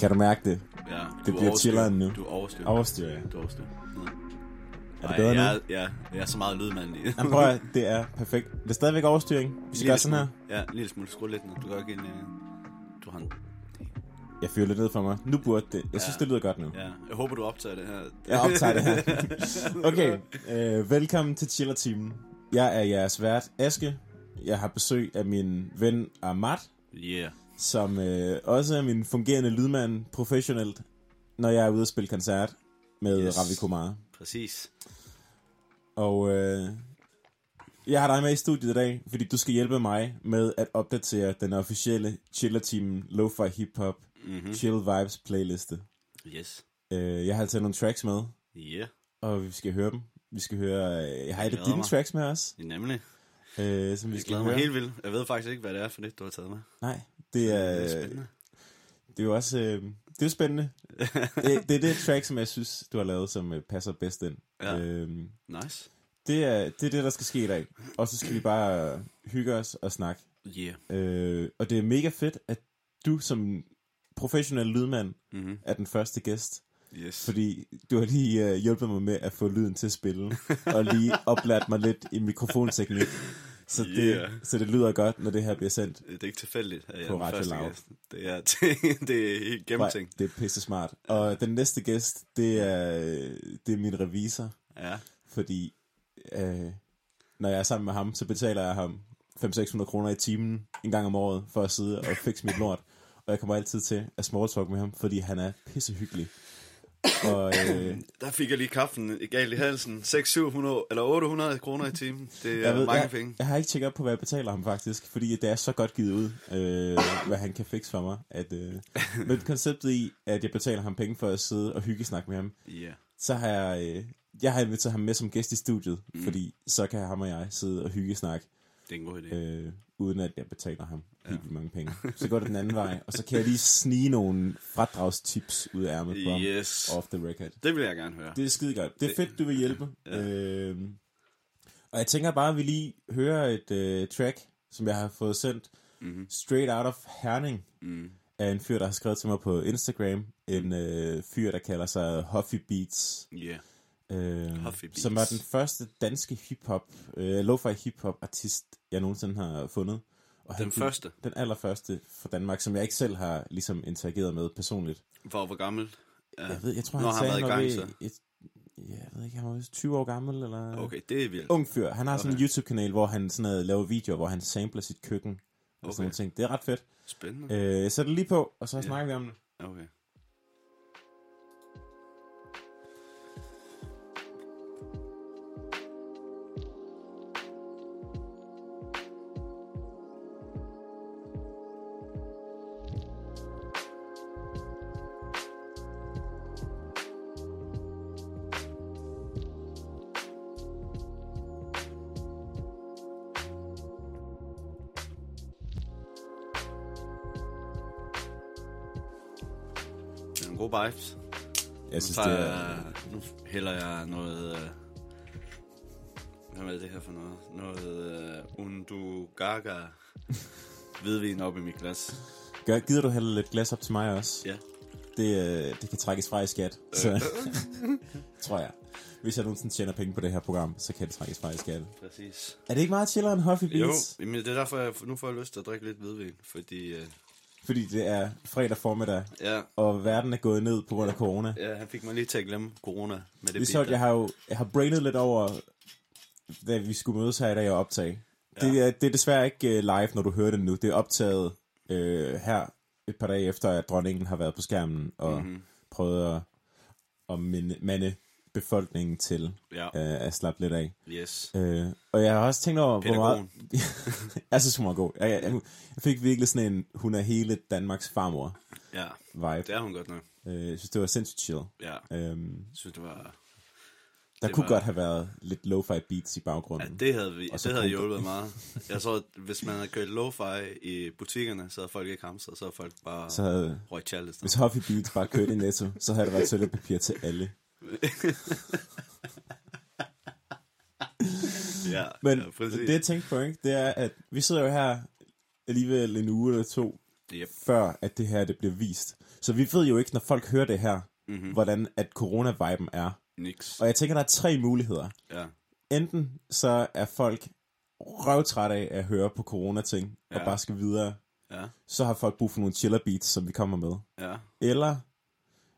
Kan du mærke det? Ja, Det bliver chilleren nu. Du overstyrer. Overstyrer jeg. Du overstyrer. Ja. Er det bedre nu? jeg, er- ja, jeg er så meget lydmand i. Jamen, prøv at, det er perfekt. Det er stadigvæk overstyring. Vi skal gøre sådan her. Ja, en lille smule. Skru lidt ned. Du kan ikke en... øh, Du har en... Jeg fyrer lidt ned for mig. Nu burde det. Jeg synes, Ja. det lyder godt nu. Ja, jeg håber, du optager det her. Jeg optager det her. Okay, øh, velkommen til Chiller Teamen. Jeg er jeres vært, Aske. Jeg har besøg af min ven Ahmad, Yeah. Som øh, også er min fungerende lydmand professionelt, når jeg er ude at spille koncert med Yes. Ravi Kumar. Præcis. Og øh, jeg har dig med i studiet i dag, fordi du skal hjælpe mig med at opdatere den officielle Chiller Team Lo-Fi Hip Hop Mm-hmm. Chill Vibes playliste. Yes. Øh, jeg har taget nogle tracks med, Yeah. og vi skal høre dem. Vi skal høre... Øh, jeg har et af dine mig. tracks med os, Nemlig. øh, som vi Jeg skal glæder høre. mig helt vildt. Jeg ved faktisk ikke, hvad det er for det, du har taget med. Nej, det er, Det er spændende. det er jo også... Øh, det er spændende. det, det er det track, som jeg synes, du har lavet, som øh, passer bedst ind. Ja. Øhm, Nice. det, er, det er det, der skal ske i dag. Og så skal vi bare hygge os og snakke. Yeah. Øh, og det er mega fedt, at du som professionel lydmand Mm-hmm. er den første gæst. Yes. Fordi du har lige øh, hjulpet mig med at få lyden til at spille. og lige oplært mig lidt i mikrofonteknik. Så det, Yeah. så det lyder godt, når det her bliver sendt. Det er ikke tilfældigt, at jeg er På den Radio første Loud. gæst. Det er, det, er helt gennemtænkt. Det er pisse smart. Og den næste gæst, det er, det er min revisor. Ja. Fordi øh, når jeg er sammen med ham, så betaler jeg ham 500-600 kroner i timen en gang om året for at sidde og fikse mit lort. Og jeg kommer altid til at small talk med ham, fordi han er pissehyggelig. Og øh, Der fik jeg lige kaffen galt i halsen. 600, 700 eller 800 kroner i timen. Det er jeg, ved, mange jeg, penge. jeg har ikke tjekket op på, hvad jeg betaler ham faktisk, fordi det er så godt givet ud, øh, hvad han kan fikse for mig. At, øh, med konceptet i, at jeg betaler ham penge for at sidde og hyggesnakke med ham, Ja. så har jeg, øh, jeg har inviteret ham med som gæst i studiet, mm. fordi så kan ham og jeg sidde og hyggesnakke, Det er en god idé. øh, uden at jeg betaler ham helt vildt mange penge. Så går det den anden vej, og så kan jeg lige snige nogle fradragstips ud af ærmet på ham, Yes. off the record. Det vil jeg gerne høre. Det er skide godt. Det er fedt, du vil hjælpe. Ja. Øhm, og jeg tænker bare, at vi lige hører et øh, track, som jeg har fået sendt Mm-hmm. straight out of Herning Mm. af en fyr, der har skrevet til mig på Instagram. En øh, fyr, der kalder sig Huffy Beats. Yeah. Øh. Som er den første danske hip-hop, øh, lo-fi hip-hop artist, jeg nogensinde har fundet. Og han Den gik- første. Den allerførste fra Danmark, som jeg ikke selv har ligesom interageret med personligt. For hvor gammel? Ja. Jeg ved, jeg tror, Når han har sagde, han han været var i ved, gang, et, jeg ved ikke, han var vist 20 år gammel, eller... Okay, det er vildt. Ung fyr. Han har sådan en Okay. YouTube-kanal, hvor han sådan noget, laver videoer, hvor han sampler sit køkken. Og Okay. sådan nogle ting. Det er ret fedt. Spændende. Øh, jeg sætter det lige på, og så Ja. snakker vi om det. Okay. Det er en god vibes. Jeg Nu, synes, tager det er... jeg, nu hælder jeg noget... Øh, hvad er det her for noget? Noget øh, Undugaga hvidvin op i mit glas. Gør, gider du hælde lidt glas op til mig også? Ja. Det, øh, det kan trækkes fra i skat. Så tror jeg. Hvis jeg nogensinde tjener penge på det her program, så kan det trækkes fra i skat. Præcis. Er det ikke meget chillere end Huffy Jo, Beats? men det er derfor, jeg nu får jeg lyst til at drikke lidt hvidvin. Fordi, øh, Fordi det er fredag formiddag, ja, og verden er gået ned på grund af corona. ja, han fik mig lige til at glemme corona med det Det er jeg har jo jeg har brainet lidt over, da vi skulle mødes her i dag og optage. Ja. Det, er, det er desværre ikke uh, live, når du hører det nu. Det er optaget uh, her et par dage efter, at dronningen har været på skærmen og mm-hmm. prøvet at, at minde, mande befolkningen til Ja, uh, at slappe lidt af. yes. Uh, og jeg har også tænkt over, hvor meget... Pædagogen. jeg synes, hun var god. Jeg, jeg, jeg fik virkelig sådan en, hun er hele Danmarks farmor Ja, vibe. det er hun godt nok. Uh, jeg synes, det var sindssygt chill. Ja, Um, jeg synes, det var... der Det kunne var- godt have været lidt lo-fi beats i Ja, baggrunden. det havde, vi, det havde hjulpet meget. Jeg tror, at hvis man havde kørt lo-fi i butikkerne, så havde folk ikke hamstret, så havde folk bare Så havde, i stedet. hvis Huffy Beats bare kørte i Netto, så havde der været toiletpapir til alle. Ja, Men ja, præcis. det jeg tænkte på, ikke, det er, at vi sidder jo her alligevel en uge eller to, Yep. før at det her det bliver vist. Så vi ved jo ikke, når folk hører det her, Mhm. hvordan at corona-viben er. Niks. Og jeg tænker, der er tre muligheder. Ja. Enten så er folk røvtræt af at høre på corona-ting, og Ja. bare skal videre. Ja. Så har folk brug for nogle chiller beats, som vi kommer med. Ja. Eller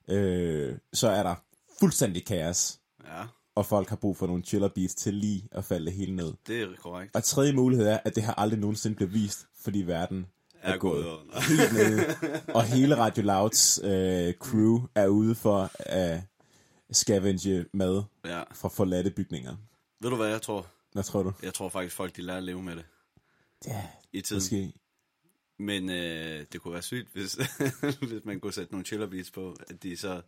øh, så er der fuldstændig kaos, Ja. og folk har brug for nogle chiller beats til lige at falde hele ned. Det er korrekt. Og tredje mulighed er, at det har aldrig nogensinde blevet vist, fordi verden er, Er gået under. helt ned. og hele Radio Louds øh, crew er ude for at scavenge mad Ja. fra forladte bygninger. Ved du, hvad jeg tror? Hvad tror du? Jeg tror faktisk, folk de lærer at leve med det Ja, i tiden. måske. Men øh, det kunne være sygt, hvis, hvis man kunne sætte nogle chiller beats på, at de så...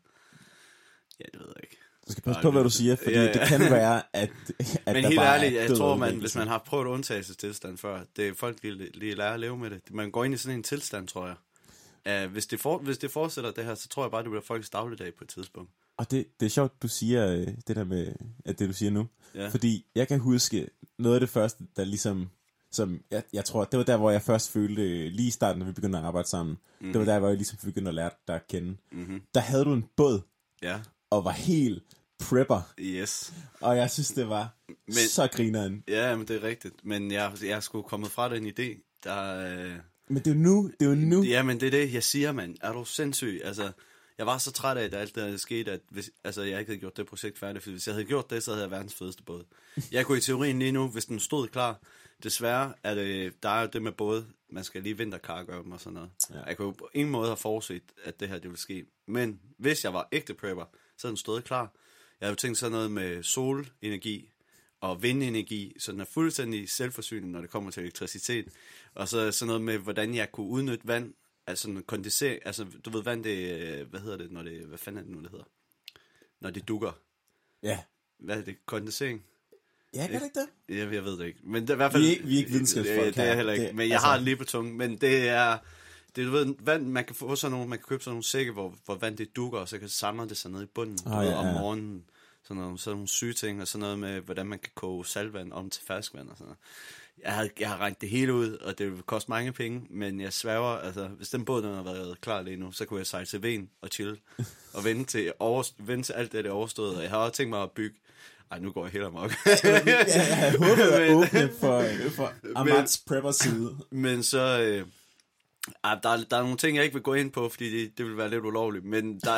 Ja, det ved jeg ikke. Du skal passe Ej, på, hvad du siger, fordi Ja, ja. det kan være, at, at Men der helt bare ærligt, er jeg tror, man, hvis man har prøvet undtagelsestilstand før, det er folk, de, de lærer at leve med det. Man går ind i sådan en tilstand, tror jeg. Uh, hvis, det for, hvis det fortsætter det her, så tror jeg bare, det bliver folks dagligdag på et tidspunkt. Og det, det er sjovt, du siger øh, det der med, at det du siger nu. Ja. Fordi jeg kan huske noget af det første, der ligesom, som jeg, jeg tror, det var der, hvor jeg først følte, øh, lige i starten, når vi begyndte at arbejde sammen, mm. det var der, hvor jeg ligesom begyndte at lære dig at kende. Mm-hmm. Der havde du en båd, Ja, og var helt prepper, yes. og jeg synes, det var Men- så grineren. Ja, men det er rigtigt. Men jeg, jeg sgu kommet fra den idé, der... Øh, Men det er jo nu, det er jo nu. Ja, men det er det, jeg siger, mand. Er du sindssyg? Altså, jeg var så træt af, at alt det der skete, at hvis, altså, jeg ikke havde gjort det projekt færdigt. For hvis jeg havde gjort det, så havde jeg verdens fedeste båd. Jeg kunne i teorien lige nu, hvis den stod klar. Desværre er det, der er jo det med både, man skal lige vinterkargøre dem og sådan noget. Ja. Jeg kunne på ingen måde have forudset, at det her det ville ske. Men hvis jeg var ægte prepper, så den stået klar. Jeg havde tænkt sådan noget med solenergi og vindenergi, så den er fuldstændig selvforsynende, når det kommer til elektricitet. Og så sådan noget med, hvordan jeg kunne udnytte vand, altså en kondensering, altså du ved, vand det, hvad hedder det, når det, hvad fanden er det nu, det hedder? Når det dukker. Ja. Hvad er det? Kondensering? Ja, gør det ikke det? Jeg, jeg ved det ikke. Men det er i hvert fald... Vi er ikke- vi er ikke videnskabsfolk det, det er heller ikke. Det- men jeg altså- har det lige på tungen. Men det er... Det er, du ved, vand, man kan få sådan nogle, man kan købe sådan nogle sække, hvor, hvor vand det dukker, og så kan samle det sig ned i bunden Ah, ved, ja, om ja. morgenen. Sådan nogle, sådan nogle syge ting, og sådan noget med, hvordan man kan koge saltvand om til ferskvand og sådan noget. Jeg har, jeg har regnet det hele ud, og det vil koste mange penge, men jeg sværger, altså, hvis den båd den har været klar lige nu, så kunne jeg sejle til Ven og chill, og vente til, over, vente til alt det, det er overstået, og jeg har også tænkt mig at bygge, ej, nu går jeg helt amok. Ja, jeg håber at åbne for, for Amats prepper side. Men så... Øh, ah, der, er, der er nogle ting, jeg ikke vil gå ind på, fordi det, det vil være lidt ulovligt. Men der,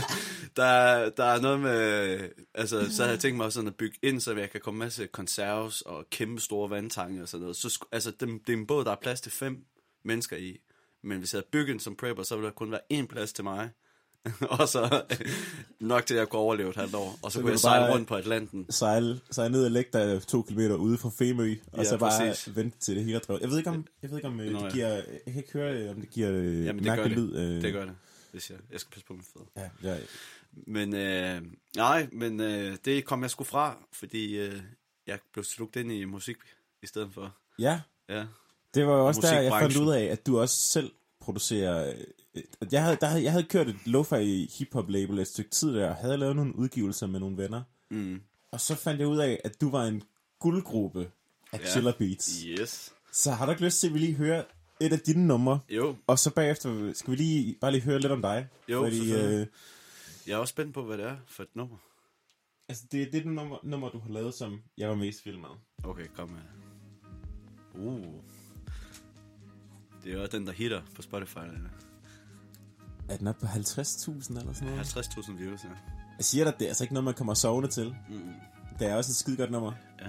der, der er noget med... Altså, så har jeg tænkt mig sådan at bygge ind, så jeg kan komme masse konserves og kæmpe store vandtanke og sådan noget. Så, altså, det, det er en båd, der er plads til fem mennesker i. Men hvis jeg havde bygget den som prepper, så ville der kun være én plads til mig. og så øh, nok til, at jeg kunne overleve et halvt år. Og så, Så kunne jeg sejle rundt på Atlanten. Sejle, sejle ned og lægge dig to kilometer ude fra Femø, og Ja, så bare præcis. vente til det hele drevet. Jeg ved ikke om, jeg ved ikke om øh, Nå, det giver, jeg kan ikke høre, øh, om det giver Jamen, det gør det. lyd. Øh, Det gør det, hvis jeg, jeg skal passe på min fødder. Ja, ja, Men øh, nej, men øh, det kom jeg sgu fra, fordi øh, jeg blev slugt ind i musik i stedet for. ja, Ja, det var jo også der, jeg fandt ud af, at du også selv producerer... øh, Jeg havde, der havde, jeg havde kørt et lo-fi hip-hop label et stykke tid der, og havde lavet nogle udgivelser med nogle venner. mm. Og så fandt jeg ud af, at du var en guldgruppe af Ja. chiller beats. yes. Så har du ikke lyst til, at vi lige hører et af dine numre? Jo, Og så bagefter skal vi lige bare lige høre lidt om dig. Jo, fordi, øh, jeg er også spændt på, hvad det er for et nummer. altså, det, det er det nummer, nummer, du har lavet, som jeg var mest vild med. Okay, kom med. Uh. Det er jo den, der hitter på Spotify. eller? Er den oppe på 50.000 eller sådan noget? 50.000 views, ja. Jeg siger dig, det er altså ikke noget, man kommer sovende til. Mm. Det er også et skide godt nummer. Ja.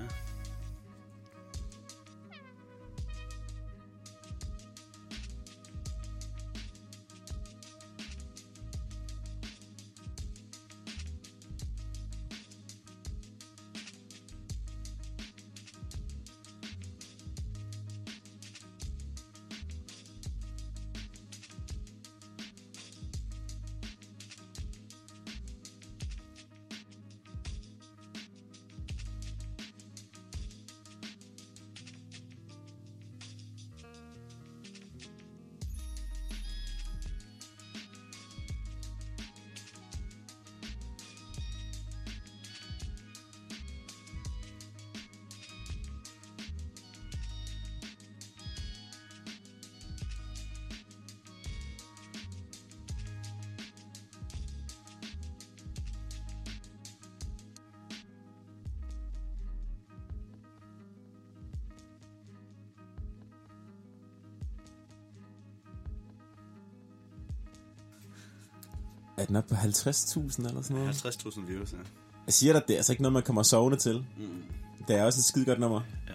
Er den oppe på 50.000 eller sådan noget? 50.000 views, ja. Jeg siger dig, det er altså ikke noget, man kommer sovende til. Mm. Det er også et skide godt nummer. Ja.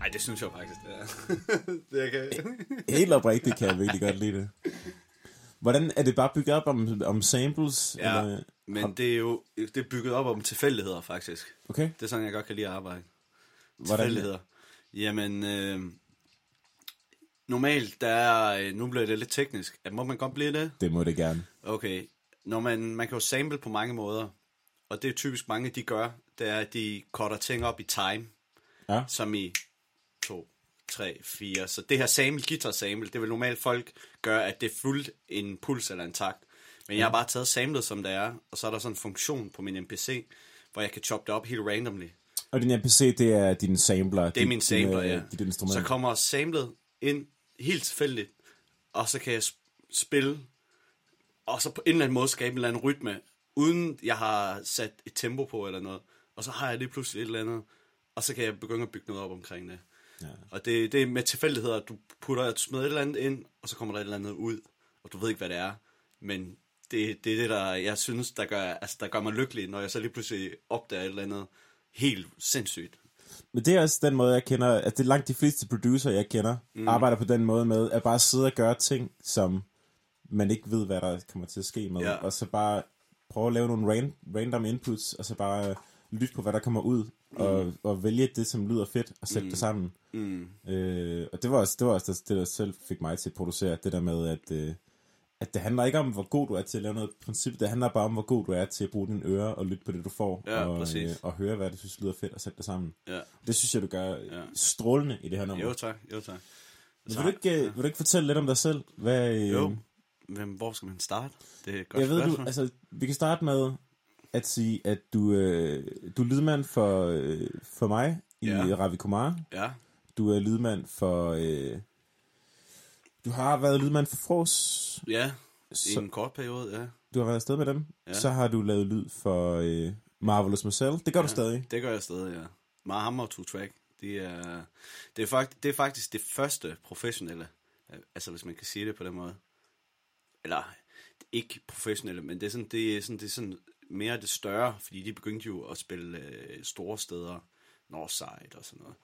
Ej, det synes jeg faktisk, det er. det jeg kan. Helt oprigtigt kan jeg virkelig godt lide det. Hvordan er det bare bygget op om, om samples? Ja, Eller? men det er jo det er bygget op om tilfældigheder, faktisk. Okay. Det er sådan, jeg godt kan lide at arbejde. Hvordan? Tilfældigheder. Jamen, øh, normalt, der er, øh, nu bliver det lidt teknisk. Må man godt blive det? Det må det gerne. Okay. Når man, man kan jo sample på mange måder, og det er typisk mange, de gør, det er, at de cutter ting op i time, Ja. som i 2, 3, 4. Så det her sample, guitar sample, det vil normalt folk gøre, at det er fuldt en puls eller en takt. Men jeg har bare taget samlet, som det er, og så er der sådan en funktion på min MPC, hvor jeg kan choppe det op helt randomly. Og din NPC, det er din sampler. Det er min sampler, ja. Dit instrument. Så kommer samlet ind helt tilfældigt, og så kan jeg sp- spille, og så på en eller anden måde skabe en eller anden rytme, uden jeg har sat et tempo på eller noget. Og så har jeg lige pludselig et eller andet, og så kan jeg begynde at bygge noget op omkring det. Ja. Og det, det er med tilfældigheder, at du putter, du smider et eller andet ind, og så kommer der et eller andet ud, og du ved ikke, hvad det er. Men det, det er det, der jeg synes, der gør, altså, der gør mig lykkelig, når jeg så lige pludselig opdager et eller andet helt sindssygt. Men det er også den måde, jeg kender, at det er langt de fleste producer, jeg kender, mm. arbejder på den måde med, at bare sidde og gøre ting, som man ikke ved, hvad der kommer til at ske med. Ja. Og så bare prøve at lave nogle ran, random inputs, og så bare lytte på, hvad der kommer ud, mm. og, og vælge det, som lyder fedt, og sætte mm. det sammen. Mm. Øh, og det var også det, var også det, der selv fik mig til at producere, det der med, at, øh, at det handler ikke om, hvor god du er til at lave noget princip, det handler bare om, hvor god du er til at bruge dine ører og lytte på det, du får, Ja, og, præcis. øh, og høre, hvad du synes lyder fedt, og sætte det sammen. Ja. Det synes jeg, du gør Ja. ja. strålende i det her nummer. Jo tak, jo tak. Men vil, du ikke, øh, vil du ikke fortælle lidt om dig selv? Hvad, øh, Jo. Hvem, hvor skal man starte? Det er et godt Jeg ved, du, spørgsmål. altså, vi kan starte med at sige, at du, øh, du er lydmand for, øh, for mig i Ja. ja. Ravi Kumar. Ja, Du er lydmand for... Øh, du har været lydmand for Fros. ja. I Så, en kort periode, ja. du har været afsted med dem. Ja. Så har du lavet lyd for øh, Marvelous Marcel. Det gør ja. du stadig. Det gør jeg stadig, ja. Meget hammer to track. De er, det, er fakt, det er faktisk det første professionelle, øh, altså hvis man kan sige det på den måde. Eller ikke professionelle, men det er sådan, det er sådan, det er sådan mere det større, fordi de begyndte jo at spille øh, store steder, Northside og sådan noget.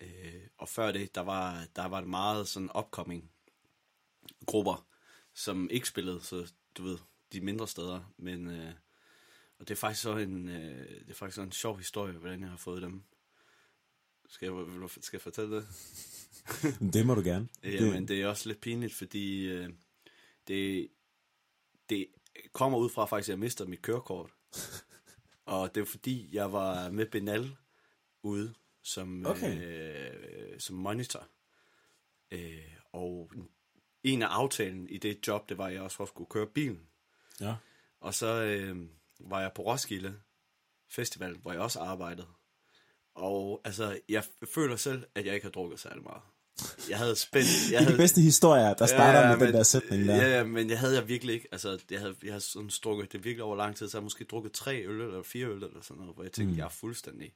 Øh, og før det, der var, der var det meget sådan upcoming grupper, som ikke spillede, så du ved, de mindre steder, men øh, og det er faktisk så en, øh, det er faktisk så en sjov historie, hvordan jeg har fået dem. Skal jeg, skal jeg fortælle det? Det må du gerne. Jamen, det er også lidt pinligt, fordi øh, det, det kommer ud fra faktisk, at jeg mistede mit kørekort. og det er fordi, jeg var med Benal ude som, Okay. øh, som monitor. Øh, og en af aftalen i det job, det var, at jeg også skulle køre bilen. Ja. Og så øh, var jeg på Roskilde Festival, hvor jeg også arbejdede. Og altså, jeg føler selv, at jeg ikke har drukket særlig meget. Jeg havde spændt... Jeg Det er de havde, bedste historier, der starter ja, med men, den der sætning der. Ja, ja, men jeg havde jeg virkelig ikke. Altså, jeg havde, jeg havde sådan strukket det virkelig over lang tid, så jeg havde måske drukket tre øl eller fire øl eller sådan noget, hvor jeg tænkte, mm. jeg er fuldstændig...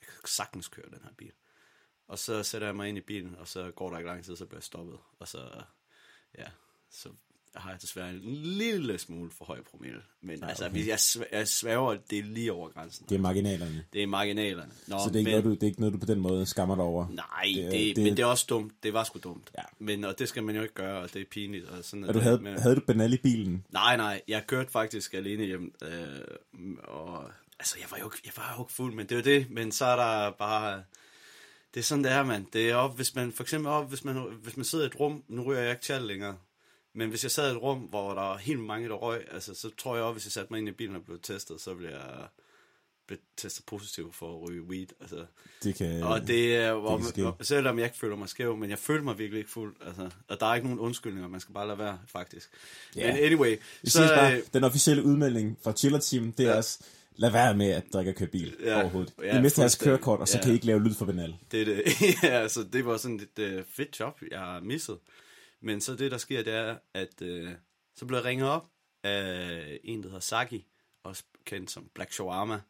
Jeg kan sagtens køre den her bil. Og så sætter jeg mig ind i bilen, og så går der ikke lang tid, så bliver jeg stoppet. Og så, ja, så har jeg desværre en lille smule for høj promille. Men ja, altså, okay. jeg, sv- jeg svæver, det er lige over grænsen. Det er marginalerne. Det er marginalerne. Nå, Så det er, ikke men, noget, du, det er ikke noget, du på den måde skammer dig over. Nej, Det det, det, men det er også dumt. Det var sgu dumt. Ja. Men, og det skal man jo ikke gøre, og det er pinligt. Og sådan Og du det, havde, men- havde du Benal i bilen? Nej, nej, jeg kørte faktisk alene hjem, øh, og altså, jeg var jo jeg var jo ikke fuld, men det jo det, men så er der bare, det er sådan, det er, mand. Det er op, hvis man, for eksempel op, hvis man, hvis man sidder i et rum, nu ryger jeg ikke tjal længere, men hvis jeg sad i et rum, hvor der er helt mange, der røg, altså, så tror jeg også, hvis jeg satte mig ind i bilen og blev testet, så ville jeg blive testet positiv for at ryge weed, altså. Det kan, Og det er, hvor, kan ske. hvor, selvom jeg ikke føler mig skæv, men jeg følte mig virkelig ikke fuld. Altså, og der er ikke nogen undskyldninger, man skal bare lade være, faktisk. Ja. Men anyway, Vi så, bare, øh, den officielle udmelding fra Chiller Team, det er Ja. også, lad være med at drikke og køre bil Ja. overhovedet. Ja, I mister jeres kørekort, og så Ja. kan I ikke lave lyd for Benal. det, er det, ja, så det var sådan et uh, fedt job, jeg har misset. Men så det, der sker, det er, at uh, så blev jeg ringet op af en, der hedder Saki, også kendt som Black Shawarma,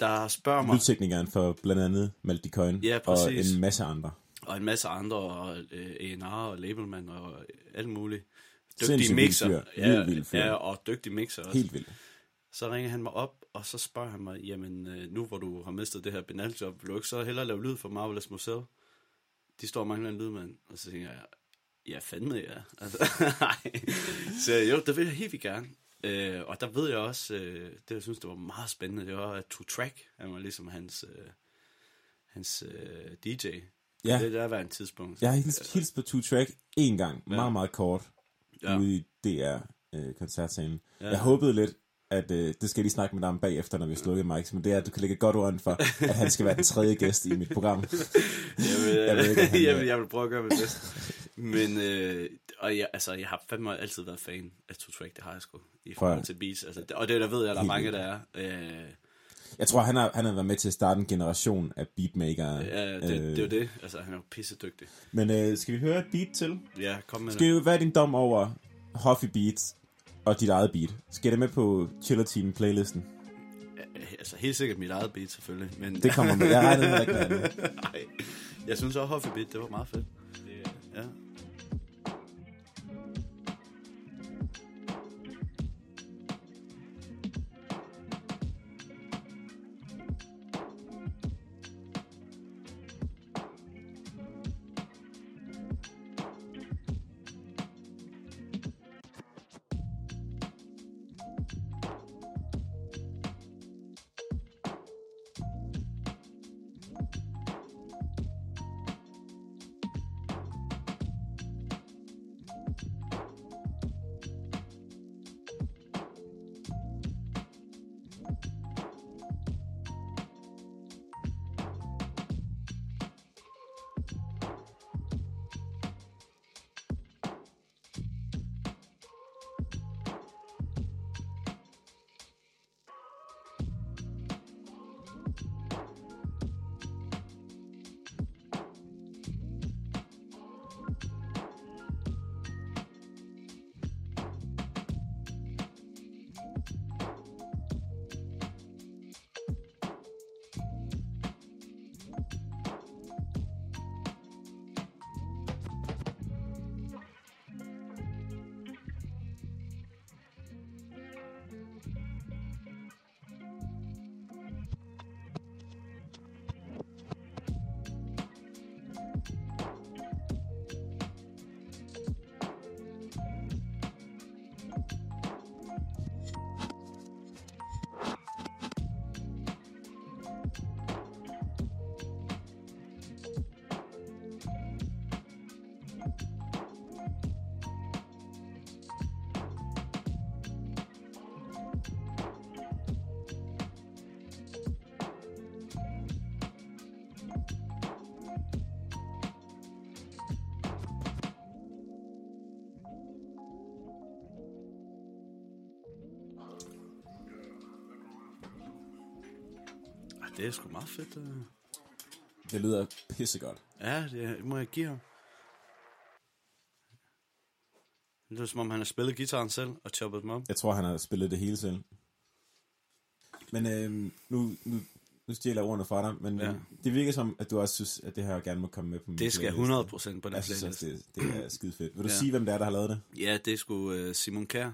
der spørger mig, Lydteknikeren for blandt andet Malte Coyne Ja, og en masse andre. Og en masse andre, og øh, A&R og labelmand og alt muligt. Dygtige vild mixer. fyr. Ja, Vild, vild fyr. ja, og dygtig mixer også. Helt vildt. Så ringer han mig op, og så spørger han mig, jamen øh, nu hvor du har mistet det her benaljob, vil du ikke så hellere lave lyd for Marvelous Museum? De står og mangler en lydmand. Og så tænker jeg, ja fandme ja. Altså, nej. så jo, det vil jeg helt vildt gerne. Øh, og der ved jeg også, øh, det jeg synes, det var meget spændende, det var at To Track, han var ligesom hans, øh, hans øh, DJ. Ja. Det der var en tidspunkt. Jeg har hilst, hilst på Two Track en gang, ja. meget, meget kort, Ja. ude i DR-koncertscenen. Ja. Ja. Jeg håbede lidt, at øh, det skal jeg lige snakke med dig om bagefter, når vi slukker Mike, men det er, at du kan lægge godt ord for, at han skal være den tredje gæst i mit program. Jeg vil, Jeg ved ikke, om han- jeg, vil, jeg vil prøve at gøre mit bedste. Men, øh, og jeg, altså, jeg har fandme altid været fan af Two Track, det har jeg sgu, i forhold til beats. Altså, og det der ved jeg, der er mange, der er. Øh, Jeg tror, han har, han har været med til at starte en generation af beatmakere. ja, det, det, er jo det. Altså, han er jo pissedygtig. Men øh, skal vi høre et beat til? Ja, kom med Skal det. jo være din dom over Huffy Beats og dit eget beat? Skal det med på Chiller Team playlisten? Ja, Altså, helt sikkert mit eget beat, selvfølgelig. Men, Det kommer med. Jeg ikke med andet. Nej, jeg synes også, Huffy Beat, det var meget fedt. Det er sgu meget fedt. øh. Det lyder pissegodt. Ja, det må jeg give ham. Det er som om, han har spillet gitaren selv og choppet dem op. Jeg tror, han har spillet det hele selv. Men øhm, nu, nu, nu stjæler jeg ordene fra dig, men Ja. det virker som, at du også synes, at det her gerne må komme med på min Det skal playlist. 100% på den Jeg synes playlist. det, det er skide fedt. Vil du Ja. sige, hvem det er, der har lavet det? Ja, det er sgu uh, Simon Kær.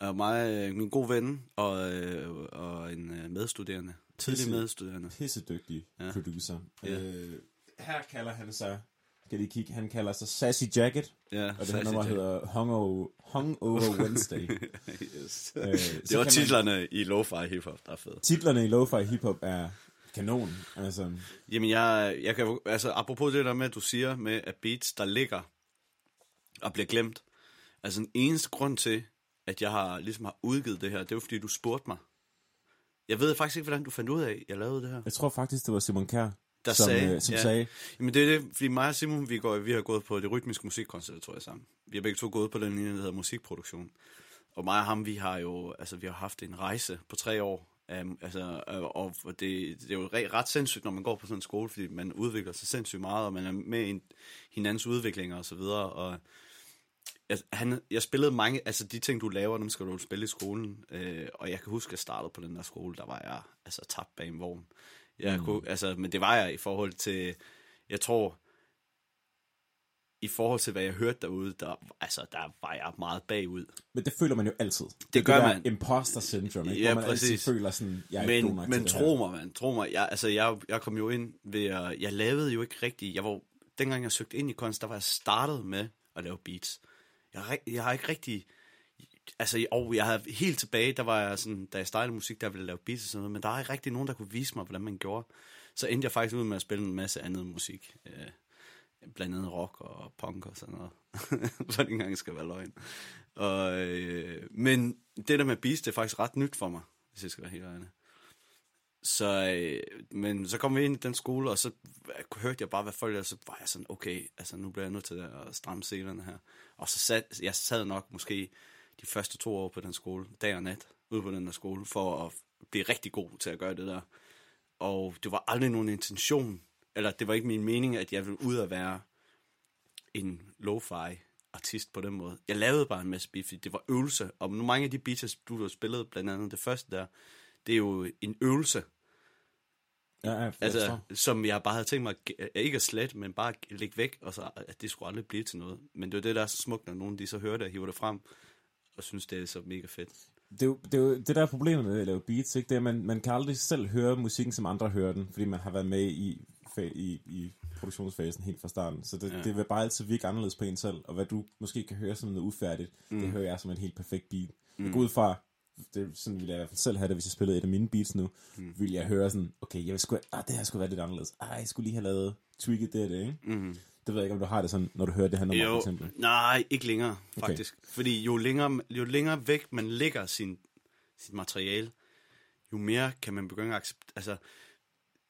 Og mig, øh, min gode ven og, øh, og en øh, medstuderende. Tidlig medstuderende. Pissedygtig Ja. producer. Ja. Øh, her kalder han sig, skal lige kigge, han kalder sig Sassy Jacket, Ja, og det her nummer Jack. hedder Hungover, Hungover Wednesday. yes. øh, Det var titlerne i lo-fi hiphop, der er. Man, titlerne i lo-fi hiphop er kanon. Altså, Jamen, jeg, jeg kan altså, apropos det der med, at du siger med, at beats, der ligger og bliver glemt. Altså, den eneste grund til, at jeg har, ligesom har udgivet det her, det er jo, fordi du spurgte mig. Jeg ved faktisk ikke, hvordan du fandt ud af, jeg lavede det her. jeg tror faktisk, det var Simon Kjær, Der som, sagde, øh, som ja. sagde, Jamen det er det, fordi mig og Simon, vi, går, vi har gået på det rytmiske musikkonservatorium sammen. Vi har begge to gået på den linje, der hedder musikproduktion. Og mig og ham, vi har jo altså, vi har haft en rejse på tre år. Um, altså, øh, og det, det er jo re- ret sindssygt, når man går på sådan en skole, fordi man udvikler sig sindssygt meget, og man er med i hinandens udviklinger og så videre. Og jeg, han, jeg spillede mange, altså de ting, du laver, dem skal du spille i skolen. Øh, og jeg kan huske, at jeg startede på den der skole, der var jeg altså tabt bag en vogn. Jeg mm. kunne, altså, men det var jeg i forhold til, jeg tror, i forhold til, hvad jeg hørte derude, der, altså, der var jeg meget bagud. Men det føler man jo altid. Det gør der man. imposter syndrome, ikke? Ja, hvor man præcis. altid føler sådan, jeg er ikke god Men, nok men det tro mig, man, tro mig, jeg, altså, jeg, jeg kom jo ind ved, at, jeg lavede jo ikke rigtigt, jeg var, dengang jeg søgte ind i kunst, der var jeg startet med at lave beats. Jeg, har jeg har ikke rigtig, altså, og jeg havde helt tilbage, der var jeg sådan, da jeg startede musik, der ville jeg lave beats og sådan noget, men der er ikke rigtig nogen, der kunne vise mig, hvordan man gjorde. Så endte jeg faktisk ud med at spille en masse andet musik. Øh, blandt andet rock og punk og sådan noget. For det engang skal være løgn. Og, øh, men det der med beats, det er faktisk ret nyt for mig, hvis jeg skal være helt ærlig. Så, øh, men så kom vi ind i den skole, og så hørte jeg bare, hvad folk og så var jeg sådan, okay, altså nu bliver jeg nødt til at stramme selerne her. Og så sad, jeg sad nok måske de første to år på den skole, dag og nat, ude på den der skole, for at blive rigtig god til at gøre det der. Og det var aldrig nogen intention, eller det var ikke min mening, at jeg ville ud og være en lo-fi artist på den måde. Jeg lavede bare en masse beats, det var øvelse. Og mange af de beats, du har spillet, blandt andet det første der, det er jo en øvelse, Ja, ja, jeg altså, som jeg bare havde tænkt mig, ikke at slet, men bare lægge væk, og så at det skulle aldrig blive til noget. Men det er det, der er så smukt, når nogen de så hører det og hiver det frem, og synes, det er så mega fedt. det, er jo, det er jo det der er problemet med at lave beats, ikke? det er, at man, man kan aldrig selv høre musikken, som andre hører den, fordi man har været med i, i, i produktionsfasen helt fra starten. Så det, Ja. ja. det vil bare altid virke anderledes på en selv, og hvad du måske kan høre som noget ufærdigt, mm. det hører jeg som en helt perfekt beat. Mm. Jeg går ud fra, det sådan ville jeg i hvert fald selv have det, hvis jeg spillede et af mine beats nu, mm. ville jeg høre sådan, okay, jeg vil sgu, ah, det her skulle være lidt anderledes. Ah, jeg skulle lige have lavet tweaked det, og det, ikke? Mm. Det ved jeg ikke, om du har det sådan, når du hører det her nummer, for Jo, eksempel. nej, ikke længere, faktisk. Okay. Fordi jo længere, jo længere væk man lægger sin, sit materiale, jo mere kan man begynde at acceptere, altså,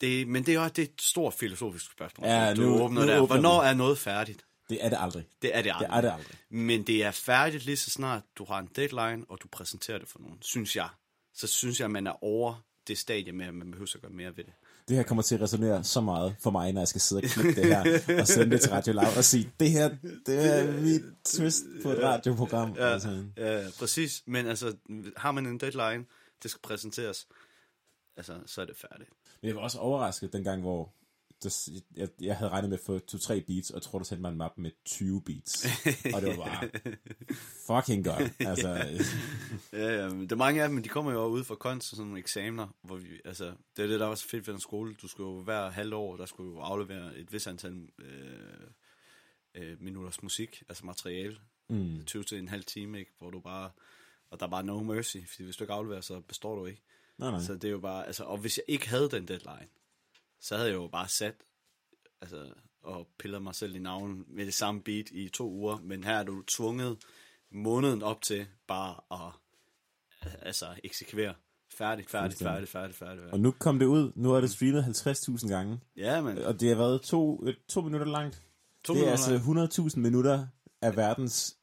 det, men det er jo det er et stort filosofisk spørgsmål. Ja, du nu- åbner nu der. åbner Hvornår er noget færdigt? Det er det aldrig. Det er det Det aldrig. er det aldrig. Men det er færdigt lige så snart du har en deadline, og du præsenterer det for nogen, synes jeg. Så synes jeg, at man er over det stadie med, at man behøver at gøre mere ved det. Det her kommer til at resonere så meget for mig, når jeg skal sidde og klippe det her, og sende det til Radio Loud og sige, det her, det er mit twist på et radioprogram. Ja, Altså, ja, præcis. Men altså, har man en deadline, det skal præsenteres, altså, så er det færdigt. men jeg var også overrasket dengang, hvor der, jeg, jeg havde regnet med at få 2-3 beats, og jeg tror, du sendte mig en mappe med 20 beats. og det var bare fucking godt. Altså, Ja, ja, men det er mange af dem, men de kommer jo ud fra kunst og sådan nogle eksamener, hvor vi, altså, det er det, der var så fedt ved den skole. Du skulle jo hver halvt år, der skulle jo aflevere et vis antal øh, øh, minutters musik, altså materiale, mm, 20 til en halv time, ikke? hvor du bare, og der er bare no mercy, fordi hvis du ikke afleverer, så består du ikke. nej, nej. Så det er jo bare, altså, og hvis jeg ikke havde den deadline, så havde jeg jo bare sat, altså, og pillet mig selv i navnen med det samme beat i to uger, men her er du tvunget måneden op til bare at, altså, eksekvere. Færdigt, færdigt, Fuldstændig. færdigt, færdigt, færdigt. Og nu kom det ud. Nu er det streamet 50.000 gange. Ja, men Og det har været to, øh, to minutter langt. to det er minutter altså 100.000 minutter af verdens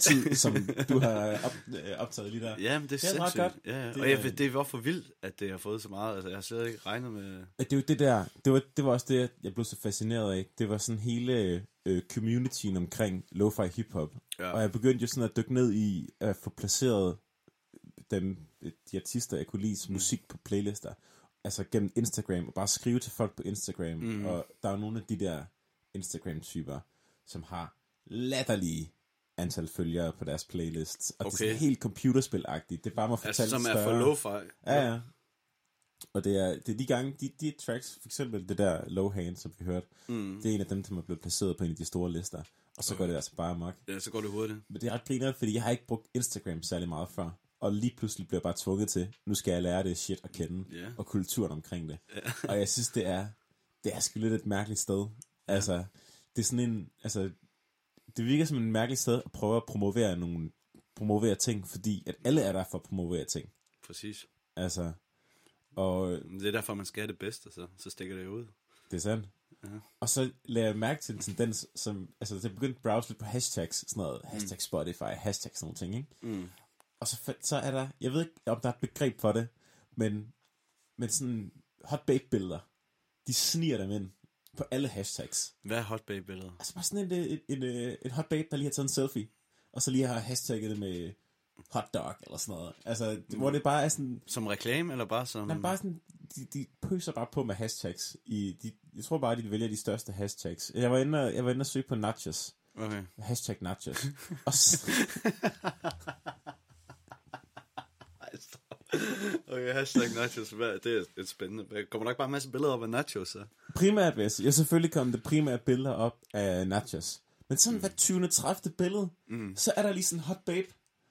tid, som du har op, øh, optaget lige der. Ja, men det er, Det er sindssygt. godt. Ja, ja. Det og jeg, det er hvorfor vildt, at det har fået så meget. Altså, jeg har slet ikke regnet med... Det er jo det der, det var, det var også det, jeg blev så fascineret af. Det var sådan hele øh, communityen omkring lo-fi hiphop. Ja. Og jeg begyndte jo sådan at dykke ned i at få placeret dem, de artister, jeg kunne lide mm. musik på playlister. Altså gennem Instagram, og bare skrive til folk på Instagram. Mm. Og der er nogle af de der Instagram-typer, som har latterlige antal følgere på deres playlists. Og okay. det er sådan helt computerspil-agtigt. Det er bare mig Altså, fortalt som er for større. lo-fi. Ja, ja. Og det er, det er de gange, de, de tracks, for eksempel det der Low Hand, som vi hørte, mm. det er en af dem, som er blevet placeret på en af de store lister. Og så okay. går det altså bare amok. Ja, så går det hurtigt. Men det er ret griner, fordi jeg har ikke brugt Instagram særlig meget før. Og lige pludselig bliver jeg bare tvunget til, nu skal jeg lære det shit at kende, Ja. og kulturen omkring det. og jeg synes, det er, det er sgu lidt et mærkeligt sted. Altså, det er sådan en, altså, det virker som en mærkelig sted at prøve at promovere nogle, promovere ting, fordi at alle er der for at promovere ting. Præcis. Altså, og Det er derfor, man skal have det bedste, så, så stikker det ud. Det er sandt. Ja. Og så lader jeg mærke til en tendens, som, altså jeg begyndte at browse lidt på hashtags, sådan noget, hashtag Spotify, hashtag sådan nogle ting, ikke? Mm. Og så, så er der, jeg ved ikke, om der er et begreb for det, men, men sådan hot babe billeder, de sniger dem ind på alle hashtags. Hvad er hot babe billeder? Altså bare sådan en, en, en, en, en hot babe, der lige har taget en selfie, og så lige har hashtagget det med hot dog, eller sådan noget. Altså, det, hvor det bare er sådan, Som reklame, eller bare som... Nej, bare sådan, de, de pøser bare på med hashtags. I, de, jeg tror bare, de vælger de største hashtags. Jeg var inde og, jeg var inde og søge på nachos. Okay. Hashtag nachos. og s- Ej, stop. Okay, hashtag nachos. Hvad, det er et spændende. Der kommer nok bare en masse billeder op af nachos, så. primært, vil jeg jeg selvfølgelig kom det primært billeder op af nachos. Men sådan hver 20. 30. billede, mm. så er der lige sådan en hot babe,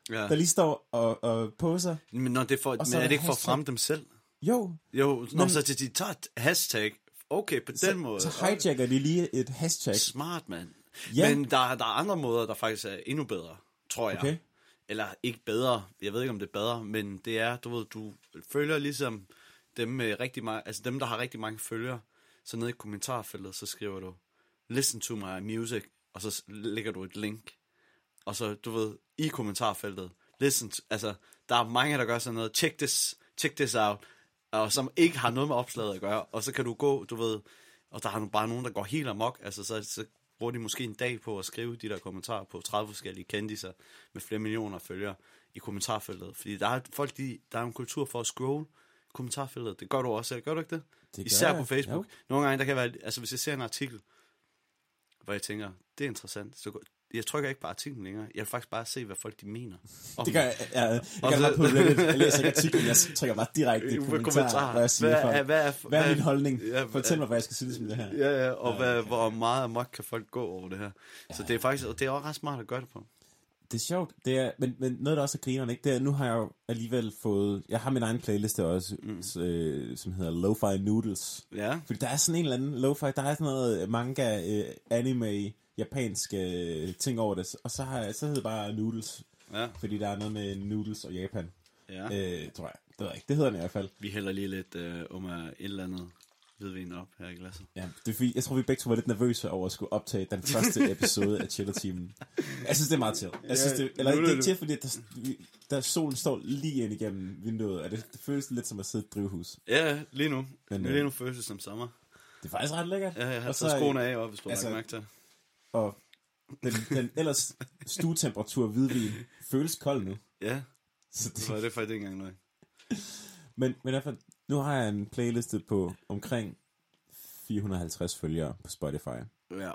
Ja. der lige står og, og poser. Men, når det for, så men er er det ikke for at fremme dem selv? Jo, Jo, når Men- så de, tager et hashtag. Okay, på den måde. så hijacker de lige et hashtag. Smart, mand. Ja. Men der, der er andre måder, der faktisk er endnu bedre, tror jeg. Okay. Eller ikke bedre, jeg ved ikke, om det er bedre, men det er, du ved, du følger ligesom dem med rigtig mange, altså dem, der har rigtig mange følgere, så nede i kommentarfeltet, så skriver du, listen to my music, og så lægger du et link. Og så, du ved, i kommentarfeltet, listen to, altså, der er mange, der gør sådan noget, check this, check this out, og som ikke har noget med opslaget at gøre, og så kan du gå, du ved, og der er nu bare nogen, der går helt amok, altså så, så bruger de måske en dag på at skrive de der kommentarer på 30 forskellige kendiser med flere millioner følgere i kommentarfeltet, fordi der er folk, de, der er en kultur for at scroll kommentarfeltet, det gør du også selv, gør du ikke det? Det Især jeg, på Facebook. jo. Nogle gange, der kan være, altså hvis jeg ser en artikel, hvor jeg tænker, det er interessant, så går- jeg trykker ikke på artiklen længere, jeg vil faktisk bare se, hvad folk de mener. om Det gør jeg, jeg, jeg, jeg, på Reddit. jeg læser ikke artiklen, jeg trykker bare direkte i kommentarer, kommentarer. hvad jeg siger Hvad hvad, er- hvad er- hvad er min holdning? Ja, Fortæl mig, hvad jeg skal synes om det her. Ja, ja, og hvad, hvor meget amok kan folk gå over det her. Så det er faktisk, og det er også ret smart at gøre det på. Det er sjovt, det er, men, men noget, der også er grineren, ikke? Det er, nu har jeg jo alligevel fået, jeg har min egen playliste også, mm. øh, som hedder Lo-Fi Noodles. Ja, Fordi der er sådan en eller anden lo-fi, der er sådan noget manga, øh, anime, japanske øh, ting over det, og så, har så hedder det bare Noodles, ja, fordi der er noget med noodles og Japan, ja. øh, tror jeg. Det ved jeg ikke, det hedder den i hvert fald. Vi hælder lige lidt øh, om af et eller andet hvidvin op her i glasset. Ja, det er fordi, jeg tror, vi begge to var lidt nervøse over at skulle optage den første episode af Chiller Teamen. Jeg synes, det er meget til. Jeg synes, det, eller er det er til, fordi der, der solen står lige ind igennem vinduet, og det, det føles lidt som at sidde i et drivhus. Ja, lige nu. Men, Men, øh, lige nu føles det som sommer. Det er faktisk ret lækkert. Ja, jeg har Og taget så- skoene af, op, hvis du altså- altså, mærke til. Og den, den ellers stuetemperatur hvidvin føles kold nu. Ja, Så det det, var det faktisk ikke engang noget. men, men i hvert fald, nu har jeg en playliste på omkring 450 følgere på Spotify. Ja.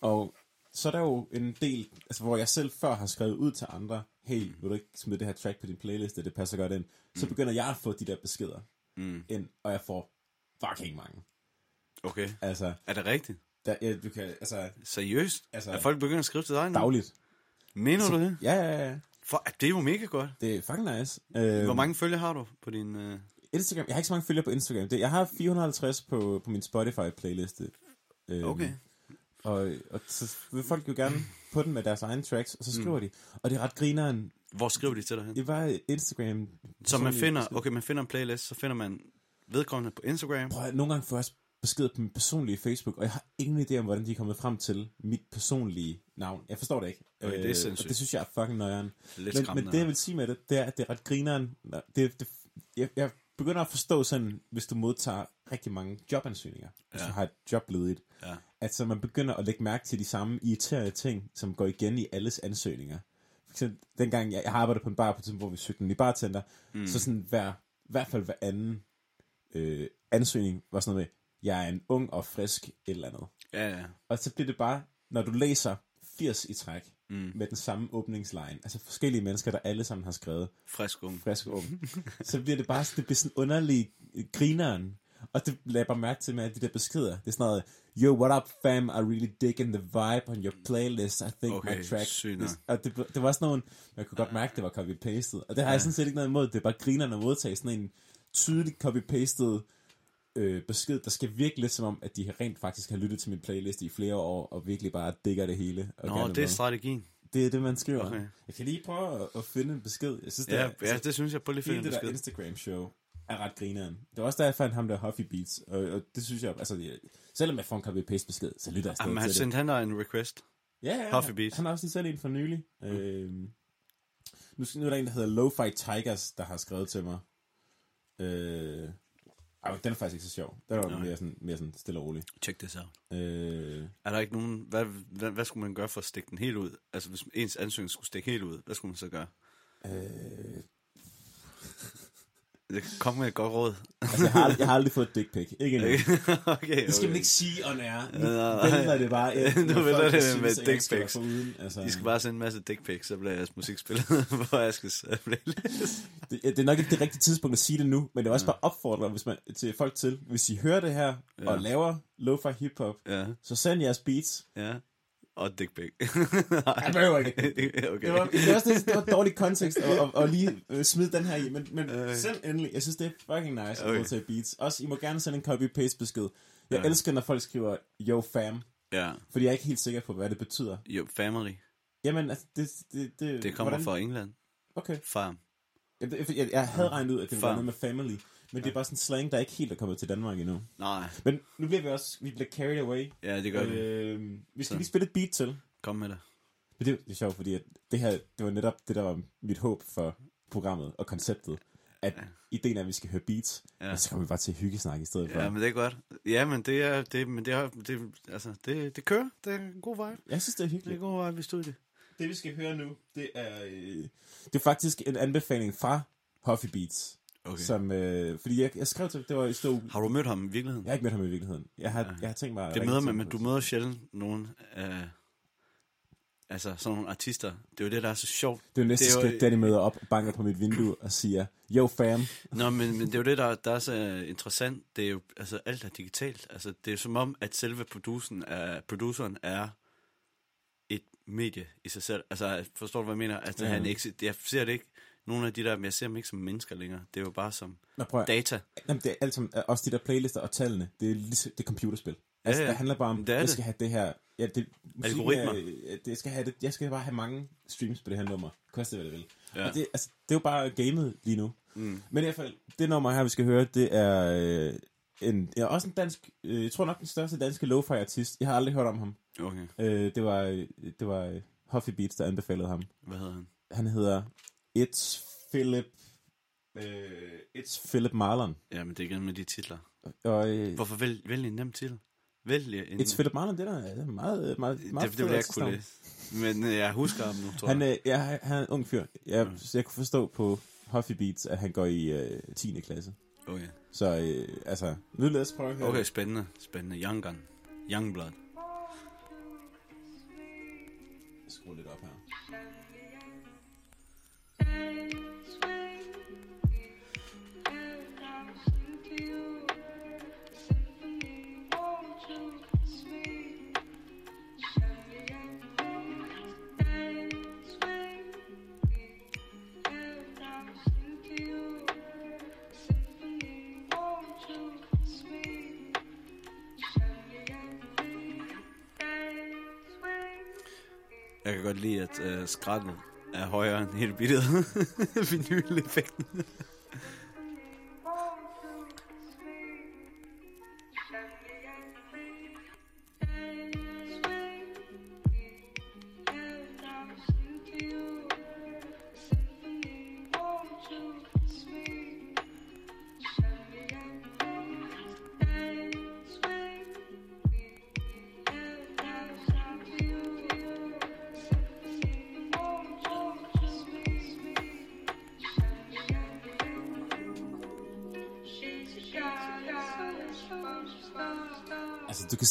Og så er der jo en del, altså hvor jeg selv før har skrevet ud til andre, hey, vil du ikke smide det her track på din playliste, det passer godt ind. Så begynder jeg at få de der beskeder Mm. ind, og jeg får fucking mange. Okay. Altså, Er det rigtigt? Der, ja, du kan, altså Seriøst? Altså- Altså, er folk begyndt at skrive til dig nu? dagligt. Mener du det? Ja, ja, ja. For, det er jo mega godt. Det er fucking nice. Øh, Hvor mange følgere har du på din... Øh... Instagram, jeg har ikke så mange følgere på Instagram. Det, jeg har 450 på, på min Spotify-playliste. Øh, Okay. Og, og så vil folk jo gerne på den med deres egne tracks, og så skriver mm. de. Og det er ret grineren. Hvor skriver de til dig hen? Det var Instagram. Så man finder, okay, man finder en playlist, så finder man vedkommende på Instagram. Prøv nogle gange også beskeder på min personlige Facebook, og jeg har ingen idé om, hvordan de er kommet frem til mit personlige navn. Jeg forstår det ikke. Øh, Okay, det er og sindssygt. det synes jeg er fucking nøjeren. Men, men det, jeg vil sige med det, det er, at det er ret grineren. Det, det, jeg, jeg begynder at forstå sådan, hvis du modtager rigtig mange jobansøgninger, hvis Ja. du har et job ledigt, Ja. at så man begynder at lægge mærke til de samme irriterende ting, som går igen i alles ansøgninger. For eksempel, dengang jeg, jeg har arbejdet på en bar på tidspunkt, hvor vi søgte en ny bartender, mm. så sådan hver, i hvert fald hver anden øh, ansøgning var sådan noget med, jeg er en ung og frisk et eller andet. Ja, ja. Og så bliver det bare, når du læser 80 i træk, mm. med den samme åbningsline, altså forskellige mennesker, der alle sammen har skrevet Frisk ung. frisk ung, så bliver det bare det bliver sådan underlig grineren. Og det jeg bare mærke til med alle de der beskeder. Det er sådan noget, Yo, what up fam, I really digging the vibe on your playlist. I think Okay, my track... is... Og det, det var sådan nogle, jeg kunne godt mærke, det var copy-pastet. Og det har jeg sådan set ikke noget imod. Det er bare grineren at modtage sådan en tydelig copy-pastet øh, besked, der skal virke lidt som om, at de rent faktisk har lyttet til min playlist i flere år, og virkelig bare digger det hele. Og Nå, det er strategien. det er det, man skriver. Okay. Jeg kan lige prøve at, at finde en besked. Jeg synes, det Ja, er, ja, det synes jeg på lige finde det der besked. Instagram-show er ret grineren. Det var også der, jeg fandt ham der Huffy Beats, og, og det synes jeg, altså, jeg, selvom jeg får en copy-paste besked, så lytter jeg stadig Jamen, han til det. sendte han dig en request. Ja, ja, Huffy han- Beats. Han har også lige sendt en for nylig. Mm. Øhm, nu, nu er der en, der hedder Lo-Fi Tigers, der har skrevet til mig. Øh, ej, den er faktisk ikke så sjov. Den var Nej. mere sådan, mere sådan stille og rolig. Check this out. Øh, Er der ikke nogen... Hvad, hvad, hvad skulle man gøre for at stikke den helt ud? Altså, hvis ens ansøgning skulle stikke helt ud, hvad skulle man så gøre? øh, kom med et godt råd. Altså, jeg har, aldrig, jeg har aldrig fået et dick pic. Ikke endnu. okay, okay. Det skal man ikke sige on air. Nu Nej. vælter det bare ind. Nu folk det med dick pics. Altså, I skal bare sende en masse dick pics, så bliver jeres musik spillet på Askes playlist. det, det er nok ikke det rigtige tidspunkt at sige det nu, men det er også bare opfordre hvis man, til folk til, hvis I hører det her Ja. og laver lo-fi hiphop, Ja, så send jeres beats. ja. Og dick pic. Jeg behøver ikke. okay. Det var, det var også det, det var dårlig kontekst at, at, at lige øh, smide den her i, men, men Øh. send endelig. Jeg synes, det er fucking nice at Okay. modtage beats. Også, I må gerne sende en copy-paste besked. Jeg Ja. elsker, når folk skriver, yo fam, Ja, fordi jeg er ikke helt sikker på, hvad det betyder. jo, family. Jamen, altså, det... Det, det, Det kommer hvordan? fra England. Okay. Farm. Jeg, jeg, jeg, havde regnet ud, at det var noget med family, men det er bare sådan slang, der ikke helt er kommet til Danmark endnu. Nej, Men nu bliver vi også, vi bliver carried away. ja, det gør vi. Øh, vi skal Så. lige spille et beat til. Kom med det. Men det, det er sjovt, fordi at det her, det var netop det, der var mit håb for programmet og konceptet. At Ja. ideen er, at vi skal høre beats, Ja. ja. og så kommer vi bare til hyggesnak i stedet for. Ja, men det er godt. Ja, men det er, det, men det er, det, altså, det, det kører. Det er en god vibe. Jeg synes, det er Det er hyggeligt. en god vibe i studiet. Det, vi skal høre nu, det er, øh, det er faktisk en anbefaling fra Huffy Beats. Okay. Som, øh, fordi jeg, jeg skrev til, det var i stå, Har du mødt ham i virkeligheden? jeg har ikke mødt ham i virkeligheden. Jeg har, Ja. jeg har tænkt mig Det møder man, men du møder sjældent nogen af, altså sådan nogle artister. Det er jo det, der er så sjovt. Det er jo næste det er jo- skridt, da de møder op og banker på mit vindue og siger, yo fam, Nå, men, men det er jo det, der, der er så interessant. Det er jo, altså alt er digitalt. Altså, det er jo som om, at selve produceren er, produceren er et medie i sig selv. Altså, forstår du, hvad jeg mener? Altså, ja. han ikke, jeg ser det ikke, nogle af de der, men jeg ser dem ikke som mennesker længere. Det er jo bare som Nå, prøv at, data. Jamen, det er alt sammen, også de der playlister og tallene, det er, ligesom, det er computerspil. Altså, ja. det handler bare om, Det jeg det. skal have det her, ja, det, Algoritmer. Er, det skal have det, jeg skal bare have mange streams på det her nummer, koste hvad det vil. Ja. Og det, altså, det er jo bare gamet lige nu. Mm. Men i hvert fald, det nummer her, vi skal høre, det er øh, en, ja, også en dansk, øh, jeg tror nok den største danske lo-fi artist. Jeg har aldrig hørt om ham. Okay, Øh, det var, det var Huffy Beats, der anbefalede ham. hvad hedder han? Han hedder It's Philip, øh, It's Philip Marlon. Ja, men det er igen med de titler. Og, øh, Hvorfor vælg, vælg en nem titel? Vælg en... It's Philip Marlon, det der er meget, meget, meget det, det vil jeg ikke kunne læse. Men øh, jeg husker ham nu, tror Han, jeg. øh, ja, han- han er en ung fyr. Jeg, så jeg kunne forstå på Huffy Beats, at han går i øh, 10. klasse. Okay. Så øh, altså, nu lad os prøve at høre. okay, spændende. Spændende. Young Gun. Young Blood. Skru lidt op her. Godt lide, at øh, skrattet er højere end hele billedet. Vinyl-effekten.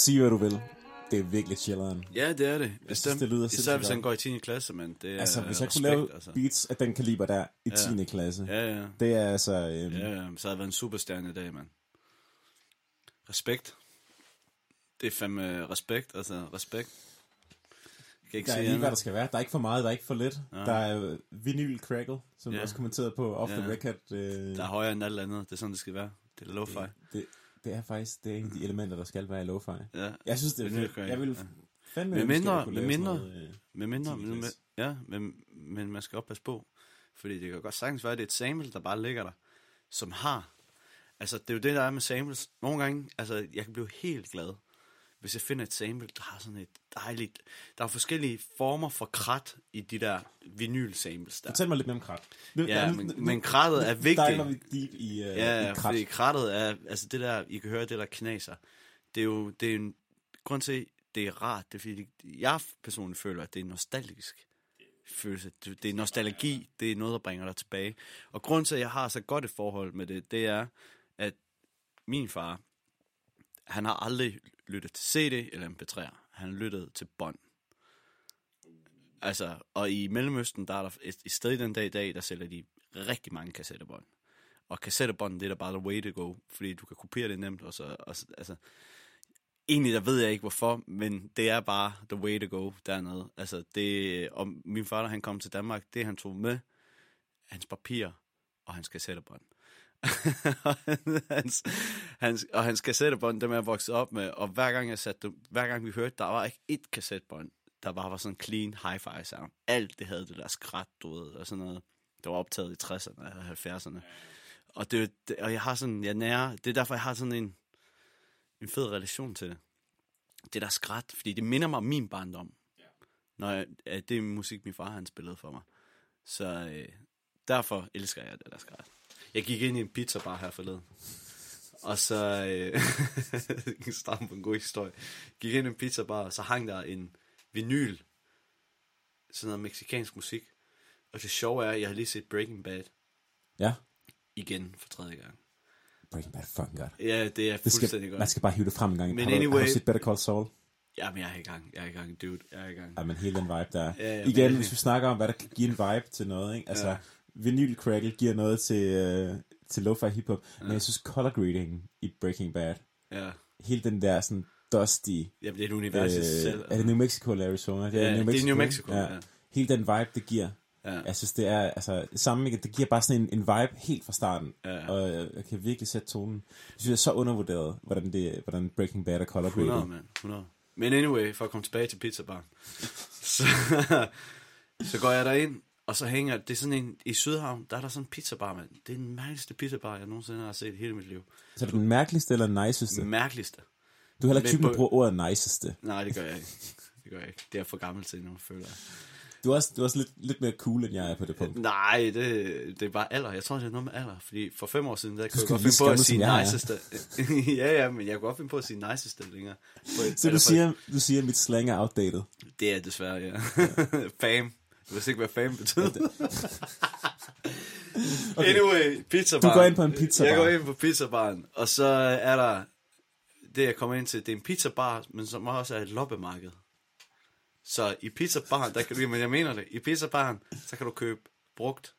Sige, hvad du vil. Det er virkelig chilleren. Ja, det er det. Bestemt. det lyder Især hvis han går i 10. klasse, men det er Altså, hvis jeg respekt, kunne lave altså. beats af den kaliber der i Ja. 10. klasse, Ja, ja. det er altså... Øhm, Ja, ja. Så havde jeg været en superstjerne i dag, mand. Respekt. Det er fandme respekt, altså respekt. Jeg kan ikke Der er sige lige, hvad der skal være. Der er ikke for meget, der er ikke for lidt. Ja. Der er øh, vinyl crackle, som Ja. også kommenterede på off the Ja. record. Øh, Der er højere end alt andet. Det er sådan, det skal være. Det er lo-fi. det, det er faktisk det er en af de elementer, der skal være i lo-fi. Ja. Jeg synes, det er fedt. Jeg vil fandme Med mindre- kunne med mindre- noget, øh, Med mindre, men, klasse. ja, men, men man skal også passe på. Fordi det kan godt sagtens være, at det er et sample, der bare ligger der, som har... Altså, det er jo det, der er med samples. Nogle gange, altså, jeg kan blive helt glad, hvis jeg finder et sample, der har sådan et dejligt... Der er forskellige former for krat i de der vinyl-samples der. Fortæl mig lidt mere om krat. Ja, men, men krattet er vigtigt. diver vi deep i, uh, Ja, i krat. fordi krattet er, altså det der, I kan høre det der knaser, det er jo, det er en grund til, det er rart, det er fordi, jeg personligt føler, at det er nostalgisk. følelse. Det, det er nostalgi, det er noget, der bringer dig tilbage. Og grund til, at jeg har så godt et forhold med det, det er, at min far, han har aldrig lyttet til CD eller MP3'er. Han lyttede til bånd. Altså, og i Mellemøsten, der er der et, et sted den dag i dag, der sælger de rigtig mange kassettebånd. Og kassettebånd, det er da bare the way to go, fordi du kan kopiere det nemt, og så, og, altså, egentlig der ved jeg ikke hvorfor, men det er bare the way to go dernede. Altså, det, og min far, da han kom til Danmark, det han tog med, hans papir og hans kassettebånd. hans, hans, og hans kassettebånd, dem er jeg vokset op med, og hver gang jeg satte dem, hver gang vi hørte, der var ikke et kassettebånd, der bare var sådan clean hi-fi sound. Alt det havde det der skrat, du ved, og sådan noget. Det var optaget i 60'erne og 70'erne. Og, det, det, og jeg har sådan, jeg nærer, det er derfor, jeg har sådan en, en fed relation til det. Det der skrat, fordi det minder mig om min barndom. Når jeg, det er musik, min far han spillede for mig. Så øh, derfor elsker jeg det der skrat. Jeg gik ind i en pizzabar her forleden. Og så øh, starte på en god historie. Gik ind i en pizzabar, og så hang der en vinyl. Sådan noget meksikansk musik. Og det sjove er, at jeg har lige set Breaking Bad Ja. igen for tredje gang. Breaking Bad fucking godt. Ja, det er Det fuldstændig skal, godt. man skal bare hive det frem en gang. Men har, du, har anyway- du set Better Call Saul? Jamen, jeg er i gang. Jeg er i gang, dude. Jeg er i gang. Ja, men hele den vibe der. Ja, ja, Igen, men- hvis vi snakker om, hvad der kan give en vibe til noget, ikke? Altså, Ja. Vinyl crackle giver noget til, øh, til lo-fi hiphop, men jeg synes color grading i Breaking Bad, Ja. hele den der sådan dusty, Jamen, det er et univers sig selv. øh, er det New Mexico eller Arizona? Ja, det er New Mexico, Ja. ja. Hele den vibe, det giver. Ja. Jeg synes, det er altså, samme, ikke? det giver bare sådan en, en vibe helt fra starten, Ja. og øh, jeg kan virkelig sætte tonen. Jeg synes, det er så undervurderet, hvordan, det, hvordan Breaking Bad er color 100, grading. mand. 100. Men anyway, for at komme tilbage til pizzabar. så, så går jeg derind, og så hænger, det er sådan en, i Sydhavn, der er der sådan en pizzabar, mand. Det er den mærkeligste pizzabar, jeg nogensinde har set i hele mit liv. Så er det den mærkeligste eller niceste? Mærkeligste. Du er heller ikke typen, der bruger ordet niceste. Nej, det gør jeg ikke. Det gør jeg ikke. Det er for gammel til nu, føler jeg. Du er også, du er også lidt, lidt mere cool, end jeg er på det punkt. Nej, det, det er bare alder. Jeg tror, det er noget med alder. Fordi for fem år siden, der kunne jeg godt finde på at sige niceste. ja, ja, men jeg kunne godt finde på at sige niceste længere. Så du siger, du siger, at mit slang er outdated. Det er desværre, ja. fam. Du ved ikke, hvad fam betyder. okay. Anyway, pizzabar. Du går ind på en pizzabar. Jeg går ind på pizzabaren, og så er der det, jeg kommer ind til. Det er en pizzabar, men som også er et loppemarked. Så i pizzabaren, der kan du, men jeg mener det, i pizzabaren, så kan du købe brugt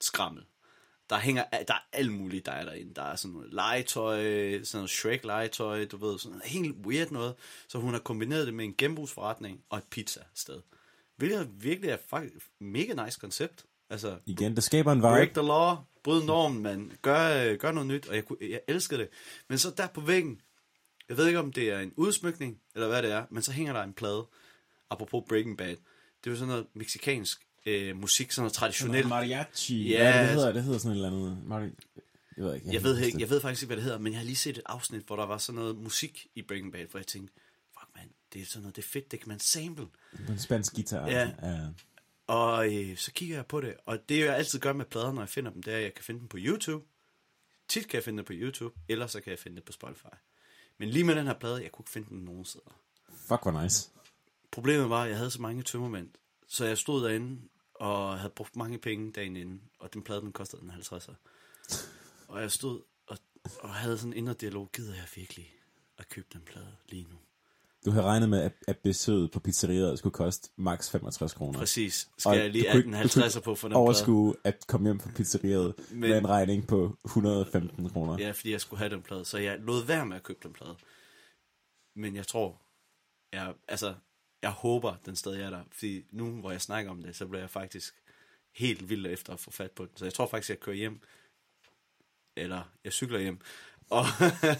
skrammel. Der hænger, der er alt muligt, der er derinde. Der er sådan noget legetøj, sådan noget Shrek-legetøj, du ved, sådan noget helt weird noget. Så hun har kombineret det med en genbrugsforretning og et pizza-sted. Hvilket virkelig er faktisk mega nice koncept. Altså, Igen, det skaber en vibe. break the law, bryd normen, man. Gør, øh, gør noget nyt, og jeg, kunne- jeg elsker det. Men så der på væggen, jeg ved ikke om det er en udsmykning, eller hvad det er, men så hænger der en plade, apropos Breaking Bad. Det er jo sådan noget meksikansk øh, musik, sådan noget traditionelt. Mariachi. Ja, Ja, det hedder, det hedder sådan et eller andet. Mari- jeg ved ikke. Jeg ved, ikke, jeg ved faktisk ikke, hvad det hedder, men jeg har lige set et afsnit, hvor der var sådan noget musik i Breaking Bad, hvor jeg tænkte, det er sådan noget, det er fedt, det kan man sample. På en spansk guitar. Ja. ja. Og øh, så kigger jeg på det, og det jeg altid gør med plader, når jeg finder dem, det er, at jeg kan finde dem på YouTube. Tit kan jeg finde det på YouTube, eller så kan jeg finde det på Spotify. Men lige med den her plade, jeg kunne ikke finde den nogen steder. Fuck, hvor nice. Problemet var, at jeg havde så mange tømmermænd, så jeg stod derinde og havde brugt mange penge dagen inden, og den plade, den kostede en 50'er. Og jeg stod og, og havde sådan en indre dialog, gider jeg virkelig at købe den plade lige nu? Du havde regnet med, at, at besøget på pizzeriet skulle koste maks 65 kroner. Præcis. Skal Og jeg lige du have kunne den ikke- du kunne 50'er på for den plade? Overskue at komme hjem fra pizzeriet Men- med en regning på 115 kroner. Ja, fordi jeg skulle have den plade, så jeg lod være med at købe den plade. Men jeg tror, jeg, altså, jeg håber, den stadig er der. Fordi nu, hvor jeg snakker om det, så bliver jeg faktisk helt vild efter at få fat på den. Så jeg tror faktisk, jeg kører hjem, eller jeg cykler hjem, og,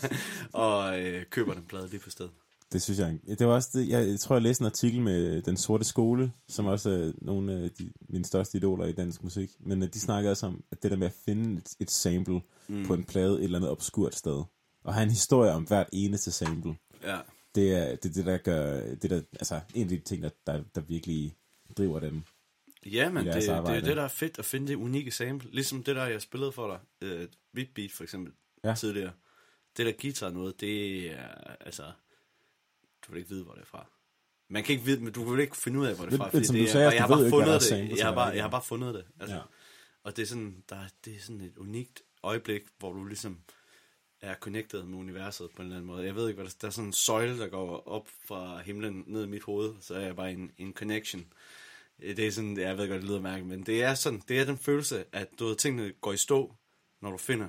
og øh, køber den plade lige på stedet. Det synes jeg. Det var også det, jeg, tror, jeg læste en artikel med Den Sorte Skole, som også er nogle af de, mine største idoler i dansk musik. Men øh, de snakkede også om, at det der med at finde et, et sample mm. på en plade et eller andet obskurt sted, og have en historie om hvert eneste sample, Ja, det er det, det der gør, det der, altså en af de ting, der, der, der virkelig driver dem. ja men det, det er det, der er fedt at finde det unikke sample. Ligesom det der, jeg spillede for dig, øh, Beat Beat for eksempel, ja. tidligere. Det der guitar noget, det er, altså, du vil ikke vide, hvor det er fra. Man kan ikke vide, men du kan ikke finde ud af, hvor det er fra. Lidt- som det du sagde, og jeg har bare fundet det. samples, Jeg har bare, jeg har bare fundet det. Altså. Ja. Og det er, sådan, der, det er sådan et unikt øjeblik, hvor du ligesom er connected med universet på en eller anden måde. Jeg ved ikke, hvad der, der er sådan en søjle, der går op fra himlen ned i mit hoved, så er jeg bare en, en connection. Det er sådan, jeg ved godt, det lyder mærkeligt, men det er sådan, det er den følelse, at du ved, tingene går i stå, når du finder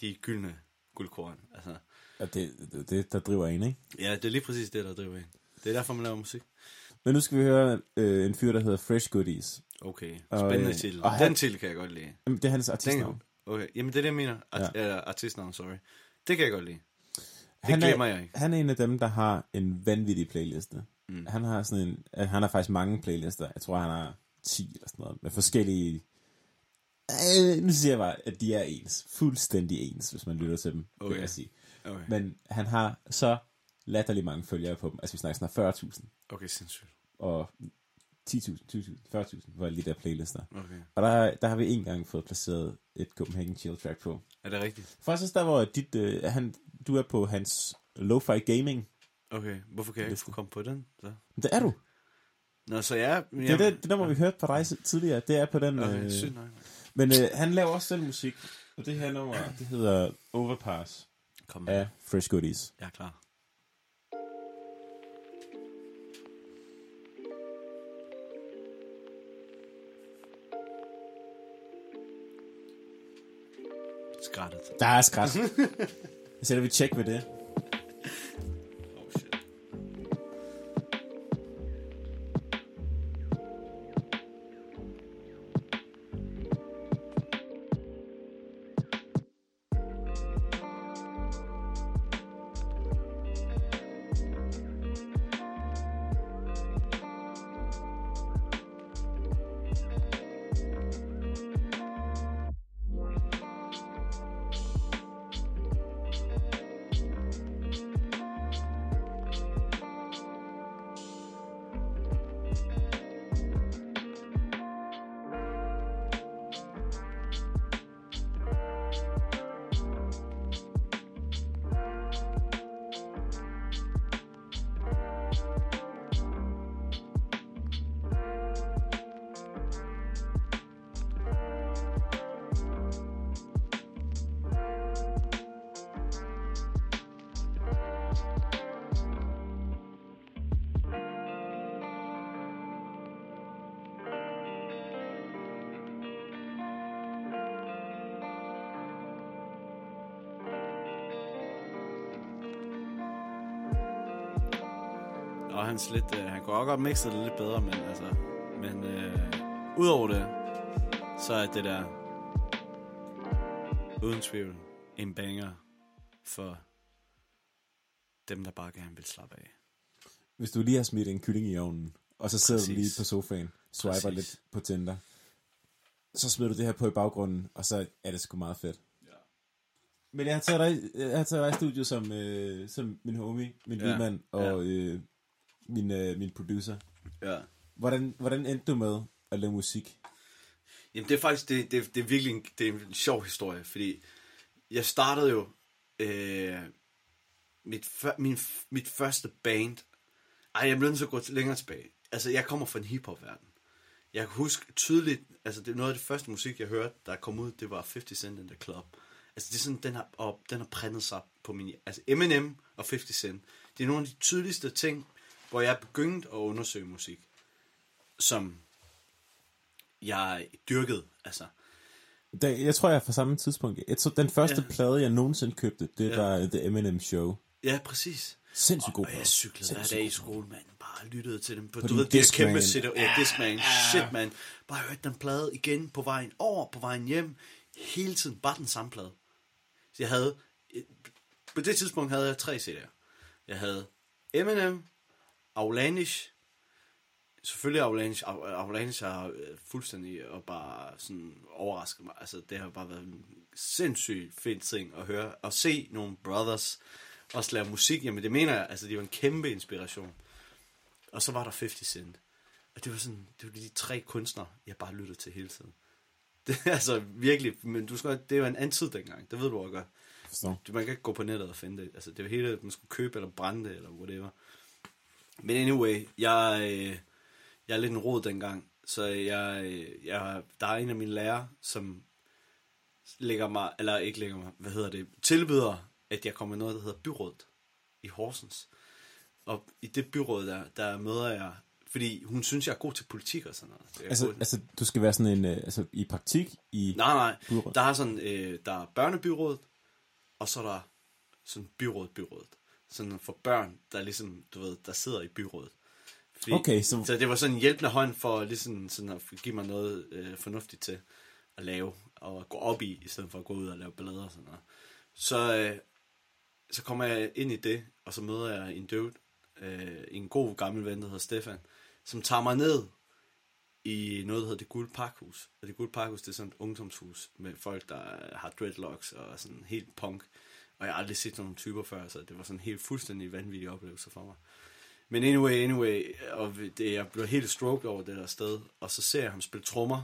de gyldne guldkorn. Altså, Ja, det, det, det, der driver en, ikke? ja, det er lige præcis det, der driver en. Det er derfor, man laver musik. Men nu skal vi høre øh, en fyr, der hedder Fresh Goodies. Okay, Og, spændende øh, titel. og Den han- titel kan jeg godt lide. Jamen, det er hans artistnavn. Den, okay, jamen det er det, jeg mener. Art, ja. artistnavn, sorry. Det kan jeg godt lide. Det han glemmer er, jeg ikke. Han er en af dem, der har en vanvittig playliste. Mm. Han har sådan en, øh, han har faktisk mange playlister. Jeg tror, han har 10 eller sådan noget, med forskellige... Øh, nu siger jeg bare, at de er ens. Fuldstændig ens, hvis man lytter til dem, okay. Vil jeg sige. Okay, Men han har så latterlig mange følgere på dem. Altså, vi snakker sådan 40.000 okay sindssygt. og 10.000, 20.000, 40.000 for alle de der playlister. Okay. Og der, der har vi en gang fået placeret et Copenhagen Chill track på. Er det rigtigt? Faktisk der, hvor dit, øh, han, du er på hans Lo-Fi Gaming. Okay, hvorfor kan jeg ikke komme på den? Så? Det er du. Nå, så jeg... Det er det, det nummer, vi hørte fra dig tidligere. Det er på den. Okay, Øh, sygt nok. men øh, han laver også selv musik. Og det her nummer, det hedder Overpass Kom med. af Fresh Goodies. Jeg er klar. Skrattet. Der er skræt. Så sætter vi tjek ved det. Og hans lidt, øh, han kunne også godt mixe det lidt bedre, men altså, men øh, udover det, så er det der, uden tvivl, en banger for dem, der bare gerne vil slappe af. Hvis du lige har smidt en kylling i ovnen, og så sidder Præcis. du lige på sofaen, swiper Præcis. lidt på Tinder, så smider du det her på i baggrunden, og så er det sgu meget fedt. Ja. Men jeg har taget dig, jeg har taget dig i studio som, øh, som min homie, min Ja. ja. lydmand og øh, min, øh, min producer. Ja. Hvordan, hvordan endte du med at lave musik? Jamen det er faktisk, det, det, det er virkelig en, det er en sjov historie, fordi jeg startede jo øh, mit, min, mit første band. Ej, jeg bliver nødt til at gå længere tilbage. Altså, jeg kommer fra en hiphop-verden. Jeg kan huske tydeligt, altså det er noget af det første musik, jeg hørte, der kom ud, det var 50 Cent in the Club. Altså det er sådan, den har, og den har printet sig på min... Altså Eminem og 50 Cent, det er nogle af de tydeligste ting, hvor jeg er begyndt at undersøge musik, som jeg dyrkede, altså. Da, jeg tror, jeg er fra samme tidspunkt. Jeg tror, den første Ja. plade, jeg nogensinde købte, det Ja. var The Eminem Show. Ja, præcis. Sindssygt god Og jeg plade. cyklede hver Sindssygt dag i plade. skole, mand. Bare lyttede til dem. På, På du ved, de her Discman. kæmpe sætter. Ja, Discman. Shit, man. Bare hørte den plade igen på vejen over, på vejen hjem. Hele tiden. Bare den samme plade. Så jeg havde... På det tidspunkt havde jeg tre CD'er. Jeg havde Eminem, Outlandish, selvfølgelig Outlandish. Out- Outlandish har øh, fuldstændig og bare sådan overrasket mig. Altså, det har bare været en sindssygt fed ting at høre. Og se nogle brothers også lave musik. Jamen, det mener jeg. Altså, det var en kæmpe inspiration. Og så var der 50 Cent. Og det var sådan, det var de tre kunstnere, jeg bare lyttede til hele tiden. Det er altså virkelig, men du skal, det var en anden tid dengang, det ved du også godt. Forstår. Man kan ikke gå på nettet og finde det. Altså, det var hele, man skulle købe eller brænde det, eller whatever. Men anyway, jeg, øh, jeg er lidt en rod dengang, så jeg, øh, jeg, der er en af mine lærere, som lægger mig, eller ikke lægger mig, hvad hedder det, tilbyder, at jeg kommer i noget, der hedder byrådet i Horsens. Og i det byråd der, der møder jeg, fordi hun synes, jeg er god til politik og sådan noget. Så Altså, god- altså, du skal være sådan en, øh, altså, i praktik i... Nej, nej. Byråd. Der er sådan, øh, der er børnebyrådet, og så er der sådan byråd, byrådet. Sådan for børn, der ligesom, du ved, der sidder i byrådet. Fordi, Okay, så- så det var sådan en hjælpende hånd for ligesom sådan at give mig noget øh, fornuftigt til at lave, og gå op i, i stedet for at gå ud og lave ballader og sådan noget. Så, øh, så kommer jeg ind i det, og så møder jeg en dude, øh, en god gammel ven, der hedder Stefan, som tager mig ned i noget, der hedder Det Guld Parkhus. Og Det Guld Parkhus, det er sådan et ungdomshus med folk, der har dreadlocks og sådan helt punk. Og jeg har aldrig set sådan nogle typer før, så det var sådan en helt fuldstændig vanvittig oplevelse for mig. Men anyway, anyway, og det, jeg blev helt stroked over det der sted, og så ser jeg ham spille trommer,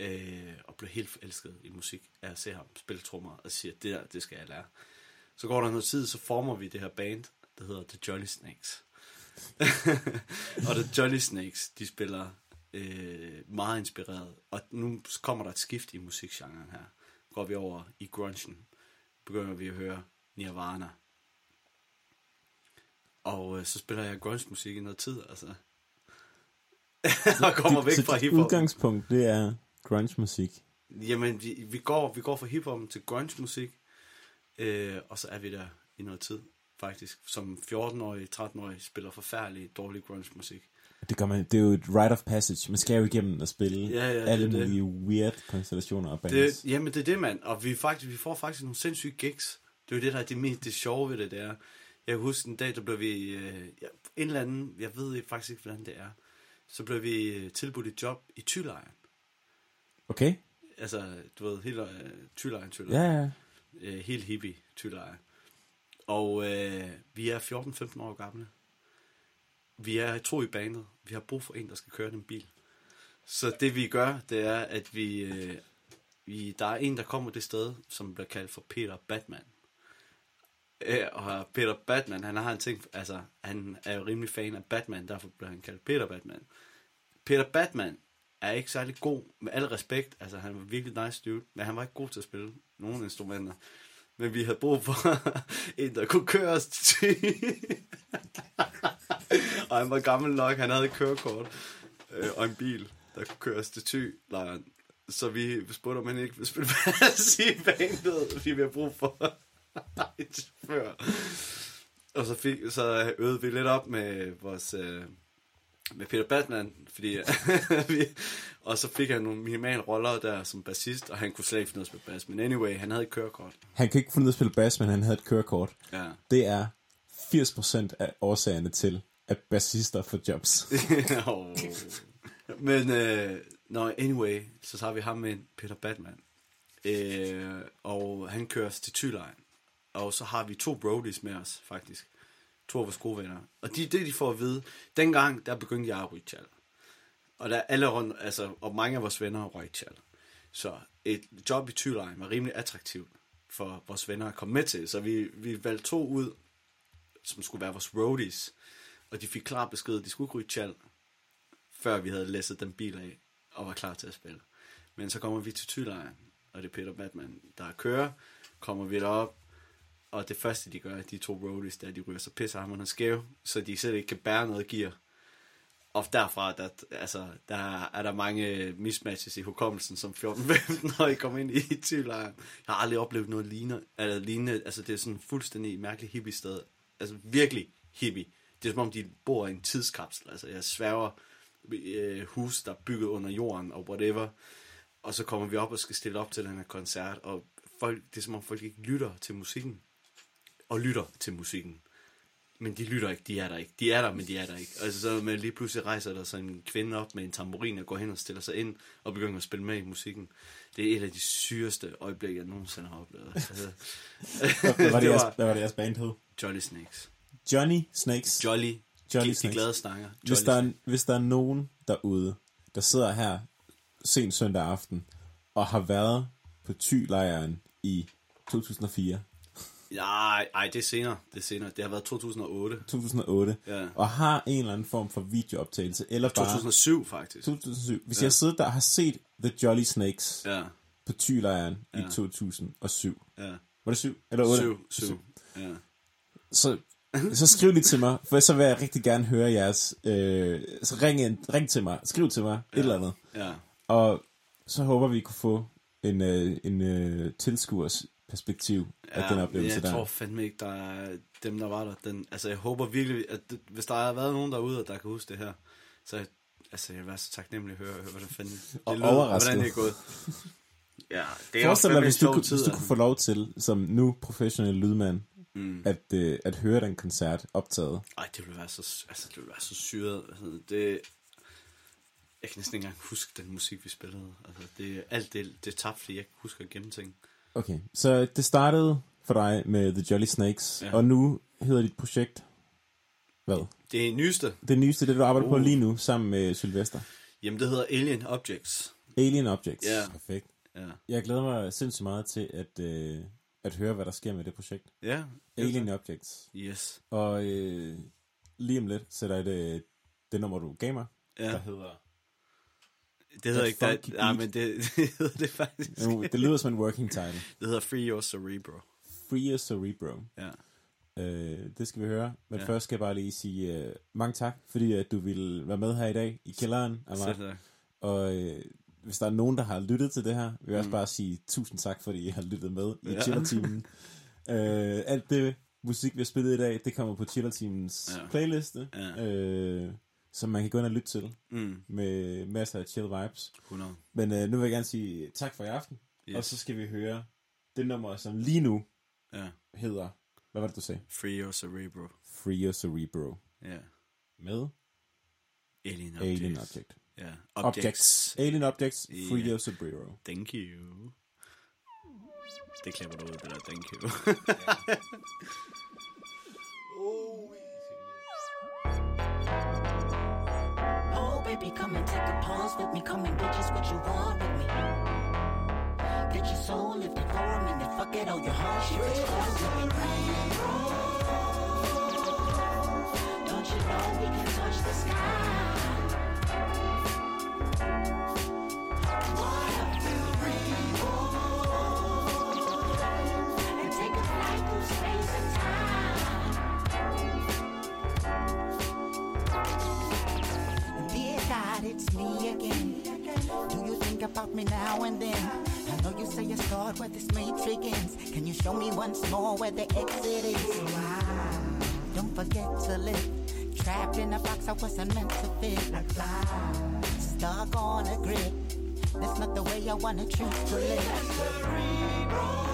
øh, og blev helt forelsket i musik, at jeg ser ham spille trommer, og siger, det der, det skal jeg lære. Så går der noget tid, så former vi det her band, der hedder The Jolly Snakes. og The Jolly Snakes, de spiller øh, meget inspireret. Og nu kommer der et skift i musikgenren her. Går vi over i grungen. Begynder vi at høre Nirvana. Og øh, så spiller jeg grunge musik i noget tid, altså. og kommer væk så fra hiphop. udgangspunkt, det er grunge musik. Jamen, vi, vi, går, vi går fra hiphop til grunge musik, øh, og så er vi der i noget tid, faktisk. Som 14-årig, 13-årig spiller forfærdelig dårlig grunge musik. Det, gør man, det er jo et rite of passage. Man skal jo igennem at spille Ja, ja, det alle det. mulige weird konstellationer og bands. Det, jamen, det er det, mand. Og vi, faktisk, vi får faktisk nogle sindssyge gigs. Det er jo det, der er det, mest, det sjove ved det, det er. Jeg husker en dag, der blev vi... Øh, ja, en eller anden, jeg ved ikke- faktisk ikke, hvordan det er. Så blev vi øh, tilbudt et job i Thylejren. Okay? Altså, du ved, hele øh, Thylejren, Ja, Thylejren. ja. øh, helt hippie Thylejren. Og øh, vi er 14-15 år gamle. Vi er to i banet. Vi har brug for en, der skal køre den bil. Så det vi gør, det er, at vi, øh, vi der er en, der kommer det sted, som bliver kaldt for Peter Batman. Øh, og Peter Batman, han har en ting, altså han er jo rimelig fan af Batman, derfor bliver han kaldt Peter Batman. Peter Batman er ikke særlig god, med al respekt, altså han var virkelig nice dude, men han var ikke god til at spille nogen instrumenter. Men vi havde brug for en, der kunne køre os til Og han var gammel nok, han havde et kørekort øh, og en bil, der kunne køre os til Thy lejren. Så vi spurgte, om han ikke ville spille bass i bandet, fordi vi har brug for en chauffør. Og så, fik, så øvede vi lidt op med vores... Øh, med Peter Batman, fordi vi, og så fik han nogle minimale roller der som bassist, og han kunne slet ikke finde ud af at spille bass. Men anyway, han havde et kørekort. Han kan ikke finde ud af at spille bass, men han havde et kørekort. Ja. Det er 80% af årsagerne til, at bassister får jobs. Men, øh, no, anyway, så tager vi ham med Peter Batman. Øh, og han kører os til Thylejren. Og så har vi to roadies med os, faktisk. To af vores gode venner. Og de, det, de får at vide, dengang, der begyndte jeg at ryge tjal. Og der er alle rundt, altså, og mange af vores venner røg tjal. Så et job i Thylejren var rimelig attraktivt for vores venner at komme med til. Så vi, vi valgte to ud, som skulle være vores roadies. Og de fik klar besked, at de skulle ikke ryge tjal, før vi havde læsset den bil af, og var klar til at spille. Men så kommer vi til Tylejren, og det er Peter Batman, der kører, kommer vi derop, og det første de gør, de to roadies, der de ryger så pisser ham skæv, så de selv ikke kan bære noget gear. Og derfra, der, altså, der er der mange mismatches i hukommelsen, som 14-15 når I kommer ind i Thylejren. Jeg har aldrig oplevet noget lignende, eller lignende, altså det er sådan fuldstændig mærkeligt hippie sted. Altså virkelig hippie. Det er som om, de bor i en tidskapsel. Altså jeg sværger øh, hus, der er bygget under jorden og whatever. Og så kommer vi op og skal stille op til den her koncert, og folk, det er som om folk ikke lytter til musikken. Og lytter til musikken. Men de lytter ikke, de er der ikke. De er der, men de er der ikke. Altså så med lige pludselig rejser der så en kvinde op med en tamburin og går hen og stiller sig ind og begynder at spille med i musikken. Det er et af de syreste øjeblikke, jeg nogensinde har oplevet. Altså, Hvad var det, det jeres, var hvad var det jeres band hed? Jolly Snakes. Johnny Snakes. Jolly. Jolly de, Snakes. de glade snanger. Hvis Jolly der, er, hvis der er nogen derude, der sidder her sent søndag aften, og har været på Thylejren i 2004, Nej, ej, det er senere. Det er senere. Det har været 2008. 2008. Ja. Og har en eller anden form for videooptagelse, eller bare... 2007, faktisk. 2007. Hvis ja. jeg sidder der og har set The Jolly Snakes Ja, på Thylejren ja. i 2007. ja. Var det 7? Eller 8? 7, 7. Ja. Så, så skriv lige til mig, for så vil jeg rigtig gerne høre jeres... Øh, så ring, ind, ring til mig, skriv til mig, ja. et eller andet. Ja. Og så håber vi kunne få en, øh, en øh, tilskuers perspektiv af den oplevelse jeg der. tror fandme ikke, der er dem, der var der. Den, altså, jeg håber virkelig, at det, hvis der har været nogen derude, der kan huske det her, så altså, jeg vil være så taknemmelig at høre, høre hvordan fanden det Og lyder, overrasket. hvordan det er gået. Ja, det er Forestil dig, hvis du, kunne, tid, hvis du kunne altså. få lov til, som nu professionel lydmand, Mm. at, øh, at høre den koncert optaget. Ej, det ville være så, altså, det ville være så syret. Altså, det, jeg kan næsten ikke engang huske den musik, vi spillede. Altså, det, alt det, det er tabt, fordi jeg ikke husker at gennemtænke. Okay, så det startede for dig med The Jolly Snakes, ja. Og nu hedder dit projekt... Hvad? Det er nyeste. Det nyeste, det du arbejder uh. på Uh. lige nu, sammen med Sylvester. Jamen, det hedder Alien Objects. Alien Objects. Ja. Perfekt. Ja. Jeg glæder mig sindssygt meget til at, øh, at høre, hvad der sker med det projekt. Ja. Alien Objects. Yes. Og øh, lige om lidt sætter jeg det, det nummer, du gav mig, Ja. der hedder... Det hedder ikke... Der, nej, men det, det hedder det faktisk. Nu, det lyder som en working title. Det hedder Free Your Cerebro. Free Your Cerebro. Ja. Øh, det skal vi høre. Men ja. Ja. først skal jeg bare lige sige øh, mange tak, fordi at du ville være med her i dag i kælderen af mig. Selv tak. Og øh, hvis der er nogen, der har lyttet til det her, vil jeg også bare sige tusind tak, fordi I har lyttet med i Ja. Chiller-timen. øh, alt det musik, vi har spillet i dag, det kommer på Chiller-timens Ja. playliste, Ja. øh, som man kan gå ind og lytte til, Mm, med masser af chill vibes. 100. Men øh, nu vil jeg gerne sige tak for i aften, yes. Og så skal vi høre det nummer, som lige nu Ja. hedder, hvad var det, du sagde? Free Your Cerebro. Free Your Cerebro. Ja. Med Alien Objects. Alien Object. Ja. Objects. Objects. Alien Objects, Free Ja. Your Cerebro. Thank you. Det klipper du ud, det der thank you. Oh, baby, come and take a pause with me. Come and get just what you want with me. Get your soul lifted for a minute. Fuck it, all your heart shit is close with me. Don't you know we can touch the sky? Do you think about me now and then? I know you say you start where this matrix ends. Can you show me once more where the exit is? Wow. Don't forget to live. Trapped in a box I wasn't meant to fit. Stuck on a grid. That's not the way I wanna choose to live.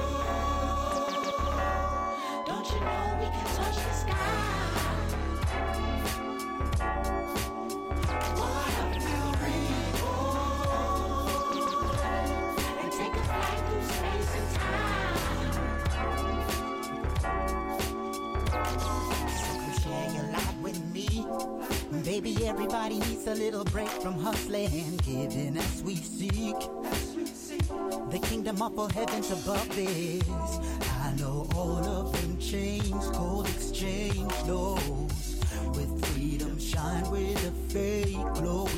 Everybody needs a little break from hustling, and giving as we seek. The kingdom of all heavens above this. I know all of them chains, cold exchange those. With freedom shine with a fake glow,